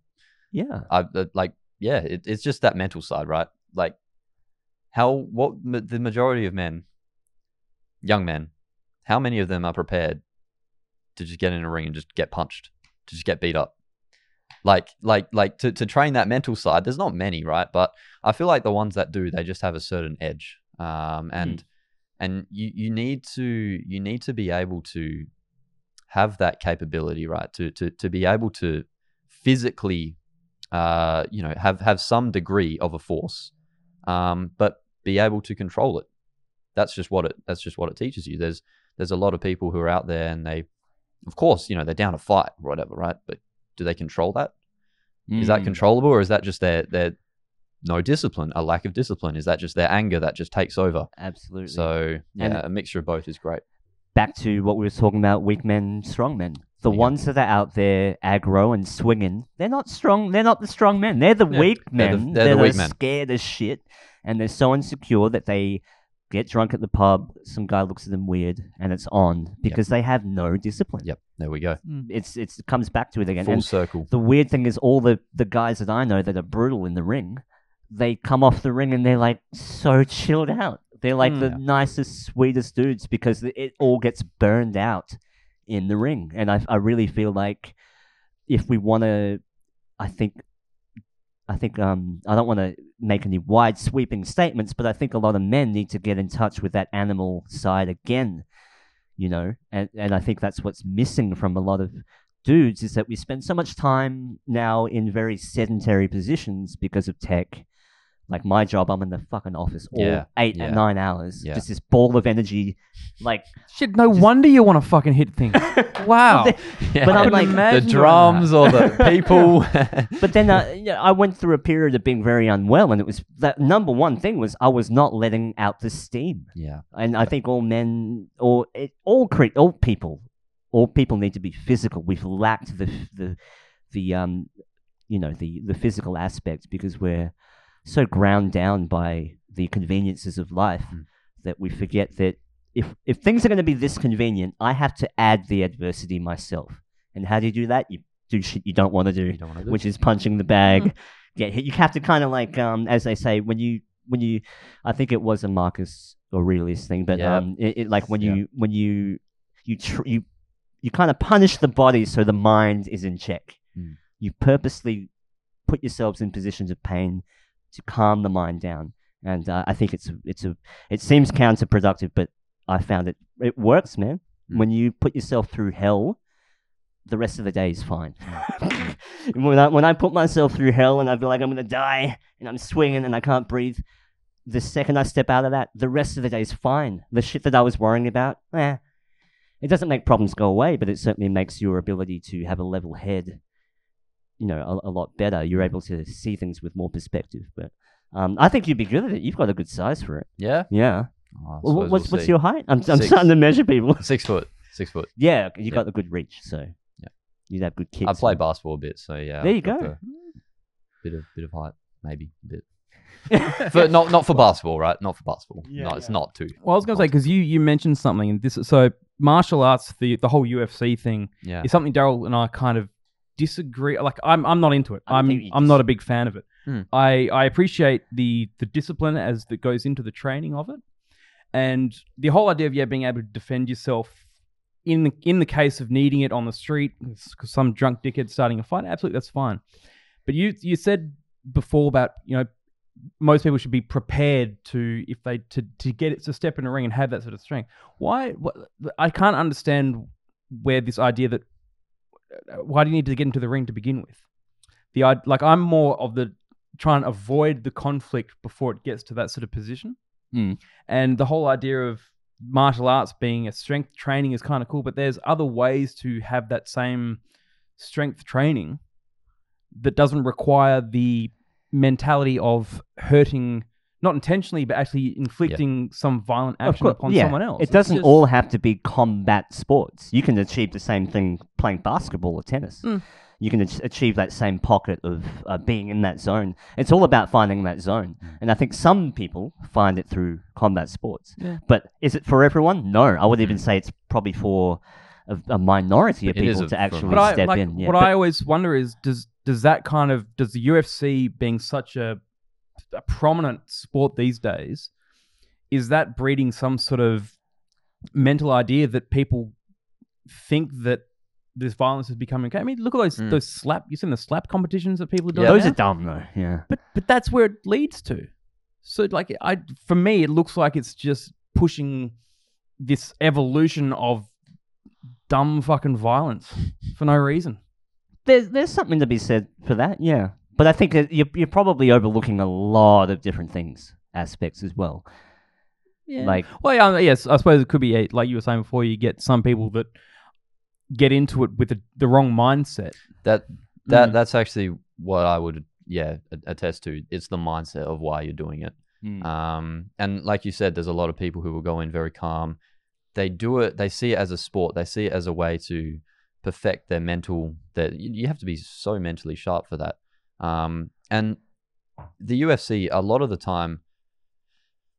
yeah. I uh, like yeah. It, it's just that mental side, right? Like how what the majority of men, young men, how many of them are prepared to just get in a ring and just get punched, to just get beat up? Like like like to to train that mental side. There's not many, right? But I feel like the ones that do, they just have a certain edge. Um, and and you you need to you need to be able to have that capability, right? To to to be able to physically, uh, you know, have have some degree of a force, um, but be able to control it. That's just what it. That's just what it teaches you. There's there's a lot of people who are out there, and they, of course, you know, they're down to fight or whatever, right? But do they control that? Is that Mm. controllable, or is that just their their no discipline, a lack of discipline? Is that just their anger that just takes over? Absolutely. So yeah, And- a mixture of both is great. back to what we were talking about weak men, strong men. The Yeah. ones that are out there aggro and swinging, they're not strong. They're not the strong men. They're the Yeah, weak they're the- men. they're the weak men. scared as shit, and they're so insecure that they get drunk at the pub. Some guy looks at them weird, and it's on because they have no discipline. Yep, there we go. It's it's it comes back to it again. Full And circle. the weird thing is, all the the guys that I know that are brutal in the ring, they come off the ring and they're like so chilled out. They're like Mm. the nicest, sweetest dudes because it all gets burned out in the ring. And I, I really feel like if we want to, I think, I think, um, I don't want to make any wide sweeping statements, but I think a lot of men need to get in touch with that animal side again, you know, and and I think that's what's missing from a lot of dudes is that we spend so much time now in very sedentary positions because of tech. Like my job, I'm in the fucking office all Yeah, eight yeah. and nine hours, Yeah. just this ball of energy, like Shit, no wonder you want to fucking hit things. Wow. Yeah. But I'm like, the imagine doing drums or the people. but then uh, you know, I went through a period of being very unwell, and it was that number one thing was I was not letting out the steam, yeah, and I think all men or it, all cre- all people, all people need to be physical. We've lacked the the the um you know the the physical aspect because we're so ground down by the conveniences of life Mm. that we forget that if if things are going to be this convenient, I have to add the adversity myself. And how do you do that? You do shit you don't want to do you don't want to do. which is punching the bag, get hit. You have to kind of like, um, as they say, when you when you, I think it was a Marcus Aurelius thing, but Yeah. um, it, it like when Yeah. you when you you tr- you you kind of punish the body so the mind is in check. Mm. You purposely put yourselves in positions of pain to calm the mind down, and uh, I think it's it's a it seems counterproductive, but I found it it works, man. Mm. When you put yourself through hell, the rest of the day is fine. when I when I put myself through hell and I feel like I'm gonna die and I'm swinging and I can't breathe, the second I step out of that, the rest of the day is fine. The shit that I was worrying about, eh, it doesn't make problems go away, but it certainly makes your ability to have a level head, you know, a, a lot better. You're able to see things with more perspective. But um, I think you'd be good at it. You've got a good size for it. Yeah. Yeah. Oh, Well, what's we'll what's see. your height? I'm, I'm starting to measure people. Six foot. Six foot. yeah, you Yeah. got the good reach, so Yeah. you'd have good kicks. I play basketball a bit, so yeah. There I've you go. the Bit of bit of height, maybe a bit. for not not for basketball, right? Not for basketball. no, it's not too. Well, I was going to say because you you mentioned something, and this so martial arts, the the whole UFC thing Yeah. is something Daryl and I kind of disagree. Like I'm I'm not into it. I I'm think you I'm not a big fan of it. Hmm. I I appreciate the the discipline as that goes into the training of it, and the whole idea of yeah being able to defend yourself. In the, in the case of needing it on the street, because some drunk dickhead starting a fight, absolutely that's fine. But you you said before about you know most people should be prepared to if they to to get it to step in a ring and have that sort of strength. Why? What, I can't understand where this idea that why do you need to get into the ring to begin with? The like I'm more of the trying to avoid the conflict before it gets to that sort of position. Mm. And the whole idea of martial arts being a strength training is kind of cool, but there's other ways to have that same strength training that doesn't require the mentality of hurting, not intentionally, but actually inflicting some violent action course, upon yeah. someone else. It doesn't just- all have to be combat sports. You can achieve the same thing playing basketball or tennis. Mm. You can achieve that same pocket of uh, being in that zone. It's all about finding that zone. And I think some people find it through combat sports. Yeah. But is it for everyone? No. I would even say it's probably for a, a minority of people to actually But I step like in. Yeah. what But- I always wonder is does does that kind of does the UFC being such a, a prominent sport these days is that breeding some sort of mental idea that people think that this violence is becoming okay? I mean, look at those Mm. those slap you seen the slap competitions that people do. Yeah. those now? are dumb, though. Yeah. but but that's where it leads to. So like I for me it looks like it's just pushing this evolution of dumb fucking violence for no reason. There's there's something to be said for that, yeah. But I think that you're you're probably overlooking a lot of different things, aspects as well. Yeah. Like well, yeah, yes, I suppose it could be a, like you were saying before. You get some people that get into it with the, the wrong mindset. That that Mm. that's actually what I would yeah attest to. It's the mindset of why you're doing it. Mm. Um, and like you said, there's a lot of people who will go in very calm. They do it. They see it as a sport. They see it as a way to perfect their mental. That you, you have to be so mentally sharp for that. Um, and the UFC, a lot of the time,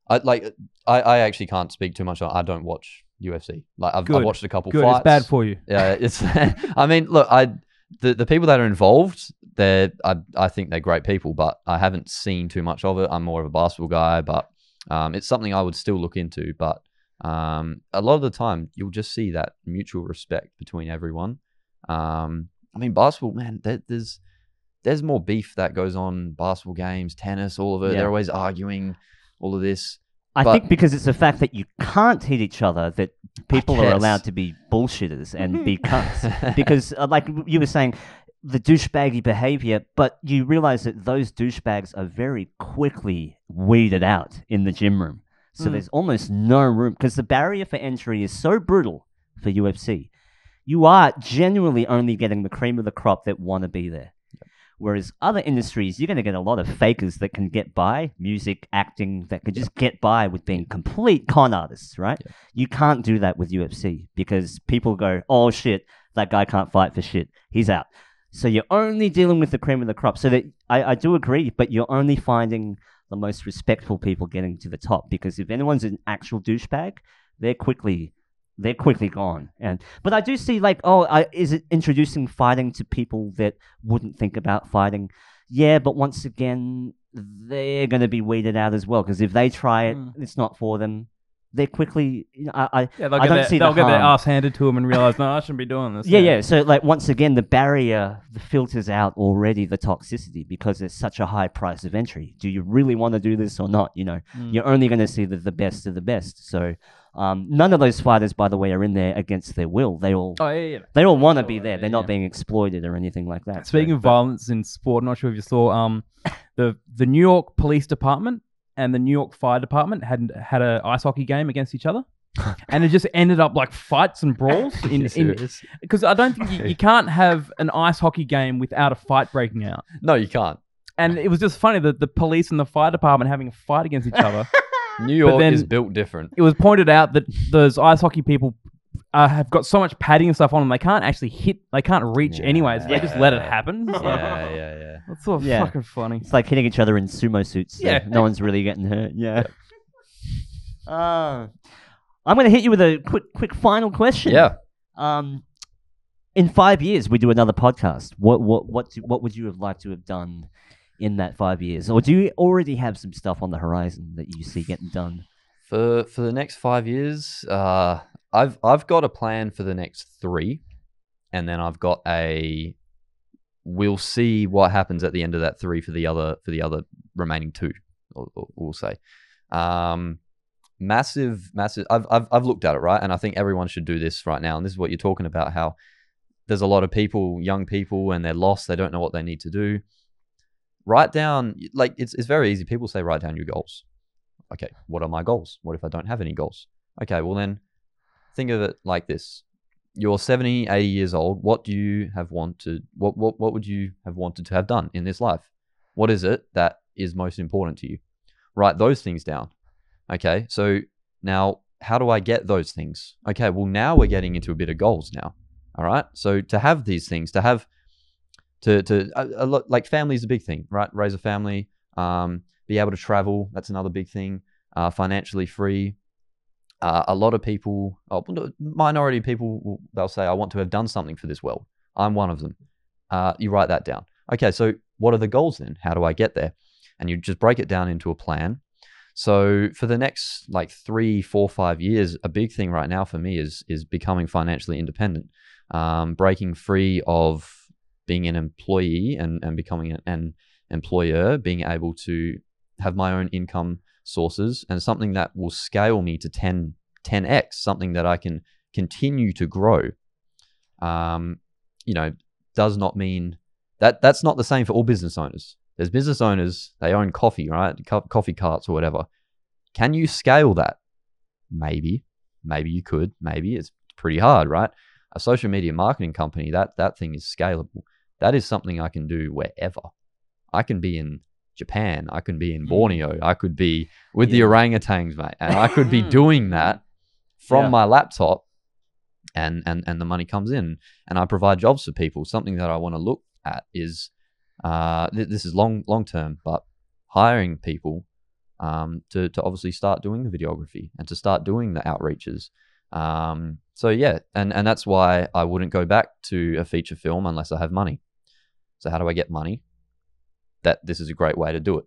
I like. I, I actually can't speak too much. on I don't watch UFC. Like I've, I've watched a couple Good, fights. it's bad for you. Yeah, it's. I mean, look, I the the people that are involved, they're I I think they're great people, but I haven't seen too much of it. I'm more of a basketball guy, but um, it's something I would still look into. But um, a lot of the time, you'll just see that mutual respect between everyone. Um, I mean, basketball, man, there, there's there's more beef that goes on basketball games, tennis, all of it. Yeah. They're always arguing, all of this. I but- think because it's the fact that you can't hit each other that people are allowed to be bullshitters and be cunts. because, uh, like you were saying, the douchebaggy behavior, but you realize that those douchebags are very quickly weeded out in the gym room. So Mm. there's almost no room because the barrier for entry is so brutal for UFC. You are genuinely only getting the cream of the crop that want to be there. Whereas other industries, you're going to get a lot of fakers that can get by, music, acting, that can just get by with being complete con artists, right? You can't do that with UFC because people go, oh shit, that guy can't fight for shit. He's out. So you're only dealing with the cream of the crop. So that I, I do agree, but you're only finding the most respectful people getting to the top because if anyone's an actual douchebag, they're quickly they're quickly gone. And but I do see like, oh, I, is it introducing fighting to people that wouldn't think about fighting? Yeah, but once again, they're going to be weeded out as well because if they try it, Mm. it's not for them. they're quickly. You know, I, I Yeah, they'll I don't their, see they'll the get their ass handed to them and realize, no, I shouldn't be doing this. Yeah, yeah. So, like, once again, the barrier the filters out already the toxicity because it's such a high price of entry. Do you really want to do this or not? You know, Mm. you're only going to see the, the best of the best. So, um, none of those fighters, by the way, are in there against their will. They all Oh, yeah, yeah. they all want to be there. They're not being exploited or anything like that. So- Speaking of violence in sport, I'm not sure if you saw um, the the New York Police Department and the New York Fire Department had had a ice hockey game against each other, and it just ended up like fights and brawls in because I don't think you, you can't have an ice hockey game without a fight breaking out. No, you can't. And it was just funny that the police and the fire department having a fight against each other. New York then- is built different. it was pointed out that those ice hockey people uh, have got so much padding and stuff on them they can't actually hit, they can't reach anyways. They just let it Yeah. happen. So Yeah, yeah, yeah. That's sort of Yeah. fucking funny. It's like hitting each other in sumo suits. so Yeah. no one's really getting hurt. Yeah. Uh, I'm going to hit you with a quick, quick final question. Yeah. Um, in five years, we do another podcast. What, what, what, do, what would you have liked to have done in that five years, or do you already have some stuff on the horizon that you see getting done? For for the next five years, uh, I've I've got a plan for the next three, and then I've got a. We'll see what happens at the end of that three for the other for the other remaining two. We'll, say, um, massive, massive. I've, I've I've looked at it right, and I think everyone should do this right now. And this is what you're talking about. How there's a lot of people, young people, and they're lost. They don't know what they need to do. Write down like it's it's very easy. People say write down your goals okay, what are my goals? What if I don't have any goals? Okay, well then think of it like this. You're 70, 80 years old. What do you have wanted? What, what, what would you have wanted to have done in this life? What is it that is most important to you? Write those things down. Okay, so now how do I get those things? Okay, well now we're getting into a bit of goals now. All right, so to have these things, to have to to a, a lot like family is a big thing, right? Raise a family, um, be able to travel. That's another big thing. Uh, financially free. Uh, a lot of people, oh, minority people, they'll say, "I want to have done something for this world." I'm one of them. Uh, you write that down. Okay, so what are the goals then? How do I get there? And you just break it down into a plan. So for the next like three, four, five years, a big thing right now for me is is becoming financially independent, um, breaking free of being an employee and, and becoming an, employer, being able to have my own income sources and something that will scale me to 10, 10x, something that I can continue to grow. Um, you know, does not mean that that's not the same for all business owners. There's business owners, they own coffee, right? Co- coffee carts or whatever. Can you scale that? Maybe. Maybe you could. Maybe it's pretty hard, right? A social media marketing company, that that thing is scalable. That is something I can do wherever. I can be in Japan, I can be in Borneo, I could be with the Yeah. orangutans, mate, and I could be doing that from Yeah. my laptop and and and the money comes in and I provide jobs for people. Something that I want to look at is uh, th- this is long long term, but hiring people um, to to obviously start doing the videography and to start doing the outreaches. Um, so yeah, and and that's why I wouldn't go back to a feature film unless I have money. So how do I get money? That this is a great way to do it.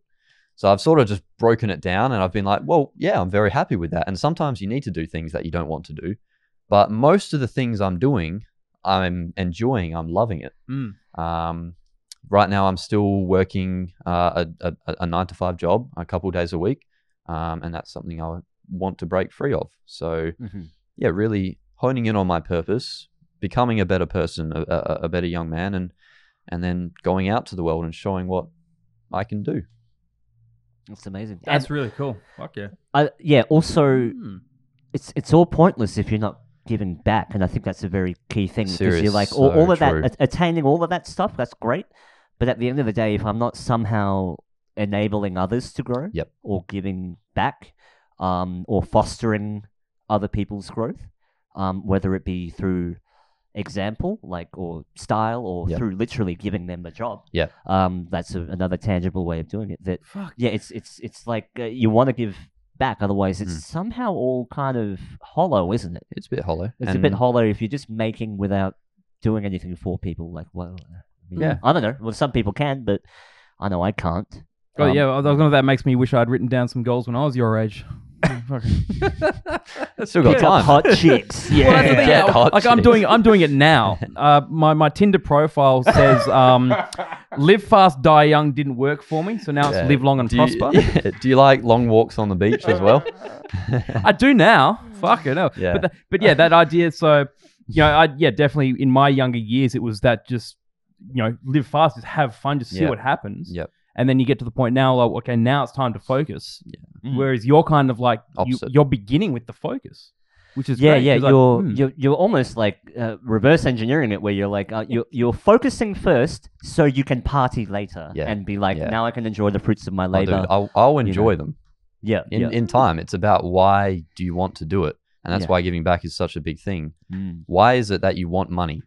So I've sort of just broken it down and I've been like, well, yeah, I'm very happy with that. And sometimes you need to do things that you don't want to do. But most of the things I'm doing, I'm enjoying, I'm loving it. Mm. Um, right now, I'm still working uh, a, a, a nine to five job a couple of days a week. Um, and that's something I want to break free of. So, Mhm. yeah, really honing in on my purpose, becoming a better person, a, a, a better young man, and and then going out to the world and showing what I can do. That's amazing. That's And, really cool. Fuck yeah. uh, yeah. Also, Hmm. it's it's all pointless if you're not giving back, and I think that's a very key thing because you're like all, so all of true. that, attaining all of that stuff. That's great, but at the end of the day, if I'm not somehow enabling others to grow, Yep. or giving back, um, or fostering other people's growth, um, whether it be through example, like or style, or Yep. through literally giving them a job. Yeah. Um, that's a, another tangible way of doing it. That Fuck. yeah, it's it's it's like uh, you want to give back, otherwise it's Mm. somehow all kind of hollow, isn't it? It's a bit hollow. It's a bit hollow if you're just making without doing anything for people. Like, well, I mean, Yeah. I don't know. Well, some people can, but I know I can't. Oh Um, yeah, I was gonna. That makes me wish I'd written down some goals when I was your age. Still got time. hot chicks. Yeah. Well, that's the thing, Get yeah, hot like I'm chicks. doing, I'm doing it now. Uh, my my Tinder profile says, um, "Live fast, die young" didn't work for me, so now it's "Live long and do you, prosper." yeah, do you like long walks on the beach as well? I do now. Fuck it, no. Yeah. But, but yeah, that idea. So, you know, I yeah, definitely in my younger years, it was that just you know, live fast, just have fun, just see what happens. Yep. And then you get to the point now, like, okay, now it's time to focus. Mm. Whereas you're kind of like you, Opposite. you're beginning with the focus, which is yeah, great, yeah. 'cause, like, You're hmm. you're you're almost like uh, reverse engineering it, where you're like uh, you're you're focusing first, so you can party later Yeah, and be like, yeah. now I can enjoy the fruits of my Oh, dude, labor. I'll, I'll you enjoy know. them yeah, in, yeah. in time. It's about why do you want to do it, and that's Yeah. why giving back is such a big thing. Mm. Why is it that you want money?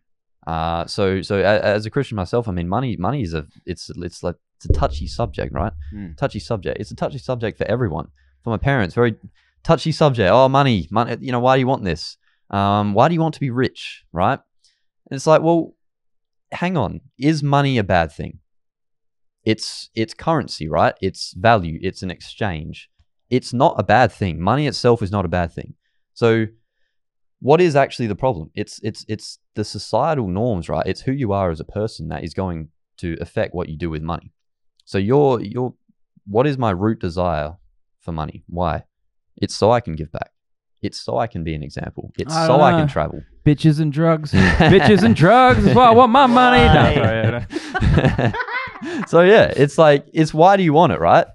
Uh, so so a, as a Christian myself, I mean, money money is a it's it's like it's a touchy subject, right? Mm. Touchy subject. It's a touchy subject for everyone. For my parents, very touchy subject. Oh, money, money. You know, why do you want this? Um, why do you want to be rich? Right? And it's like, well, hang on. Is money a bad thing? It's it's currency, right? It's value. It's an exchange. It's not a bad thing. Money itself is not a bad thing. So, what is actually the problem? It's it's it's the societal norms, right? It's who you are as a person that is going to affect what you do with money. So your your what is my root desire for money? Why? It's so I can give back. It's so I can be an example. It's I so I can travel. bitches and drugs, bitches and drugs. Is why I want my money. No, sorry, no. so yeah, it's like it's why do you want it, right?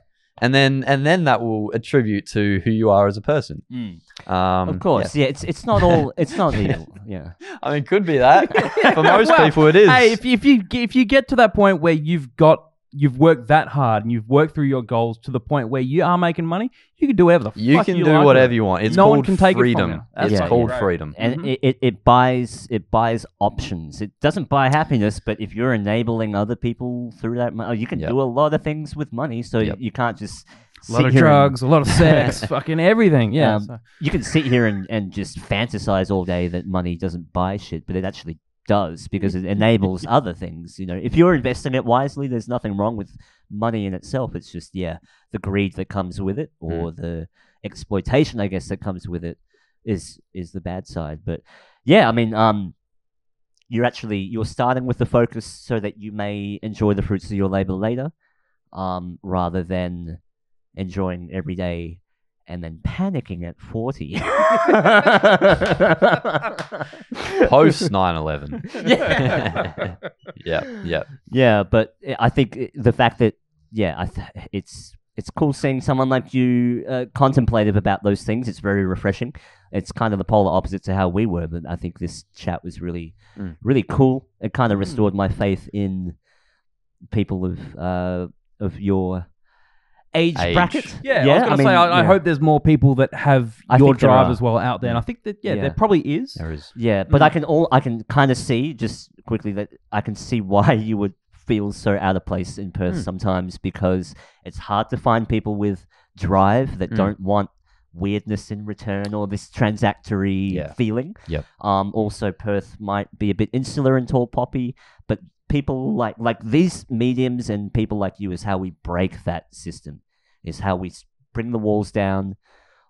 And then and then that will attribute to who you are as a person. Mm. Um, Of course, yeah. It's it's not all. It's not evil. Yeah. yeah. I mean, could be that for most Well, people. It is. Hey, if you, if you if you get to that point where you've got you've worked that hard and you've worked through your goals to the point where you are making money, you can do whatever the you fuck can you do like whatever it. you want. It's No called one can take it from freedom. you. That's It's Yeah, called right. freedom. and Mhm. it, it, it buys it buys options. It doesn't buy happiness, but if you're enabling other people through that, money, you can Yep. do a lot of things with money. So Yep. you can't just A lot of here and- drugs, a lot of sex, fucking everything. Yeah. Um, so- you can sit here and, and just fantasize all day that money doesn't buy shit, but it actually does because it enables other things. You know, if you're investing it wisely, there's nothing wrong with money in itself. It's just yeah, the greed that comes with it or the exploitation, I guess, that comes with it is is the bad side. But yeah, I mean, um, you're actually you're starting with the focus so that you may enjoy the fruits of your labor later, um, rather than enjoying every day and then panicking at 40. Post 9/11. Yeah. yeah, yeah. yeah, but I- I think the fact that yeah, I th- it's it's cool seeing someone like you uh, contemplative about those things. It's very refreshing. It's kind of the polar opposite to how we were, but I think this chat was really Mm. really cool. It kind of restored my faith in people of uh, of your age, Age. bracket. Yeah, I was gonna mean, say, I, I yeah. hope there's more people that have I your think there drive are. as well out there, and I think that yeah, Yeah. there probably is. There is. Yeah, but Mm. I can all I can kind of see just quickly that I can see why you would feel so out of place in Perth Mm. sometimes because it's hard to find people with drive that Mm. don't want weirdness in return or this transactory Yeah. feeling. Yep. Um, also, Perth might be a bit insular and tall poppy, but people like like these mediums and people like you is how we break that system. Is how we bring the walls down.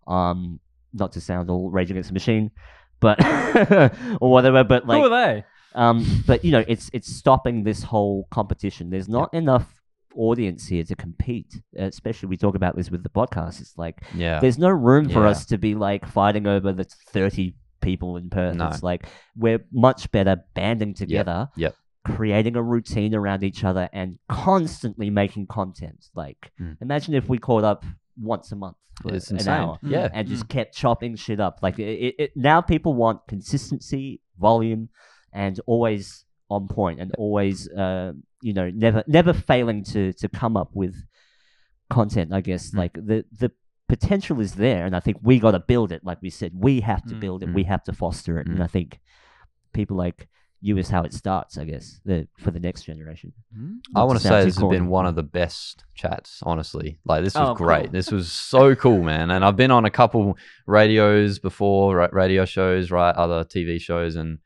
Um, not to sound all Rage Against the Machine, but or whatever. But like, Who are they? um, but you know, it's it's stopping this whole competition. There's not enough audience here to compete. Especially we talk about this with the podcast. It's like Yeah. there's no room for Yeah. us to be like fighting over the 30 people in Perth. No. It's like we're much better banding together, yep. Creating a routine around each other, and constantly making content. Like Mm. imagine if we caught up once a month for It's an insane. hour Yeah. and just kept chopping shit up. Like it, it, it, now, people want consistency, volume, and always on point, and always, uh, you know, never never failing to to come up with content. I guess Mm. like the the potential is there, and I think we got to build it. Like we said, we have to Mm. build it. Mm. We have to foster it, and Mm. I think people like you is how it starts. I guess the, for the next generation. Hmm? I want to say this has been one of the best chats, honestly. Like this oh, was Oh, great. cool. This was so cool, man. And I've been on a couple radios before, ra- radio shows, right, other TV shows and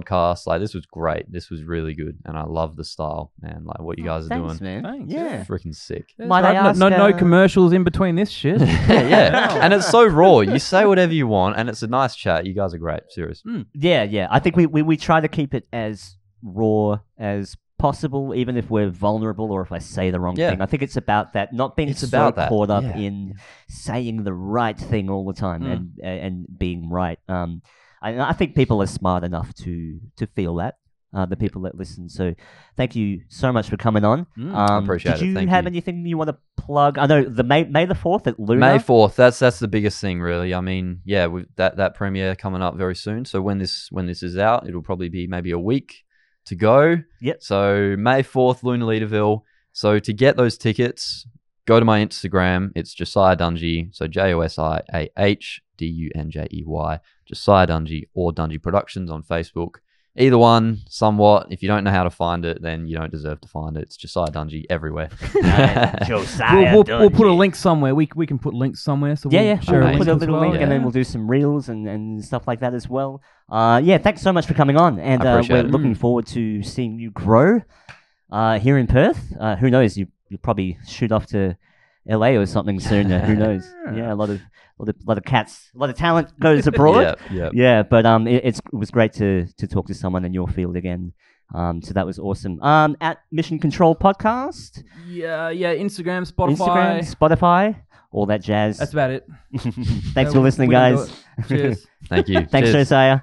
podcast. Like this was great. This was really good, and I love the style, man. Like what you guys are Thanks, doing, man. Thanks. Yeah. freaking sick. Might I right, no- ask, no, no, uh, commercials in between this shit. yeah, yeah. and it's so raw. You say whatever you want, and it's a nice chat. You guys are great. Serious. Yeah, yeah. I think we, we, we try to keep it as raw as possible, even if we're vulnerable or if I say the wrong Yeah. thing. I think it's about that, not being It's so about that, caught up yeah. in saying the right thing all the time Mm. and and being right. Um, I, I think people are smart enough to to feel that. Uh, the people that listen. So, thank you so much for coming on. Mm, um, appreciate did it. you Thank have you. anything you want to plug? I know the May May the fourth at Luna. May fourth. That's that's the biggest thing, really. I mean, yeah, we that that premiere coming up very soon. So when this when this is out, it'll probably be maybe a week to go. Yep. So May fourth, Luna Leederville. So to get those tickets, go to my Instagram. It's Josiah Dunjey. So J O S I A H D U N J E Y. Josiah Dunjey or Dunjey Productions on Facebook. Either one, somewhat. If you don't know how to find it, then you don't deserve to find it. It's Josiah Dunjey everywhere. Josiah we'll, we'll, we'll put a link somewhere. We, we can put links somewhere. So Yeah, we'll yeah. share We'll put a little well. link and then we'll do some reels and, and stuff like that as well. Uh, yeah, thanks so much for coming on. And uh, we're it. looking forward to seeing you grow uh, here in Perth. Uh, who knows? You, you'll probably shoot off to LA or something soon. who knows? Yeah, a lot of, lot of, lot of cats, a lot of talent goes abroad. yeah, yeah. Yeah, but um, it, it's, it was great to to talk to someone in your field again. Um, so that was awesome. Um, at Mission Control Podcast, Yeah, yeah. Instagram, Spotify. Instagram, Spotify, all that jazz. That's about it. Thanks Uh, for listening, we can do guys. Cheers. Thank you. Thanks, Cheers. Josiah.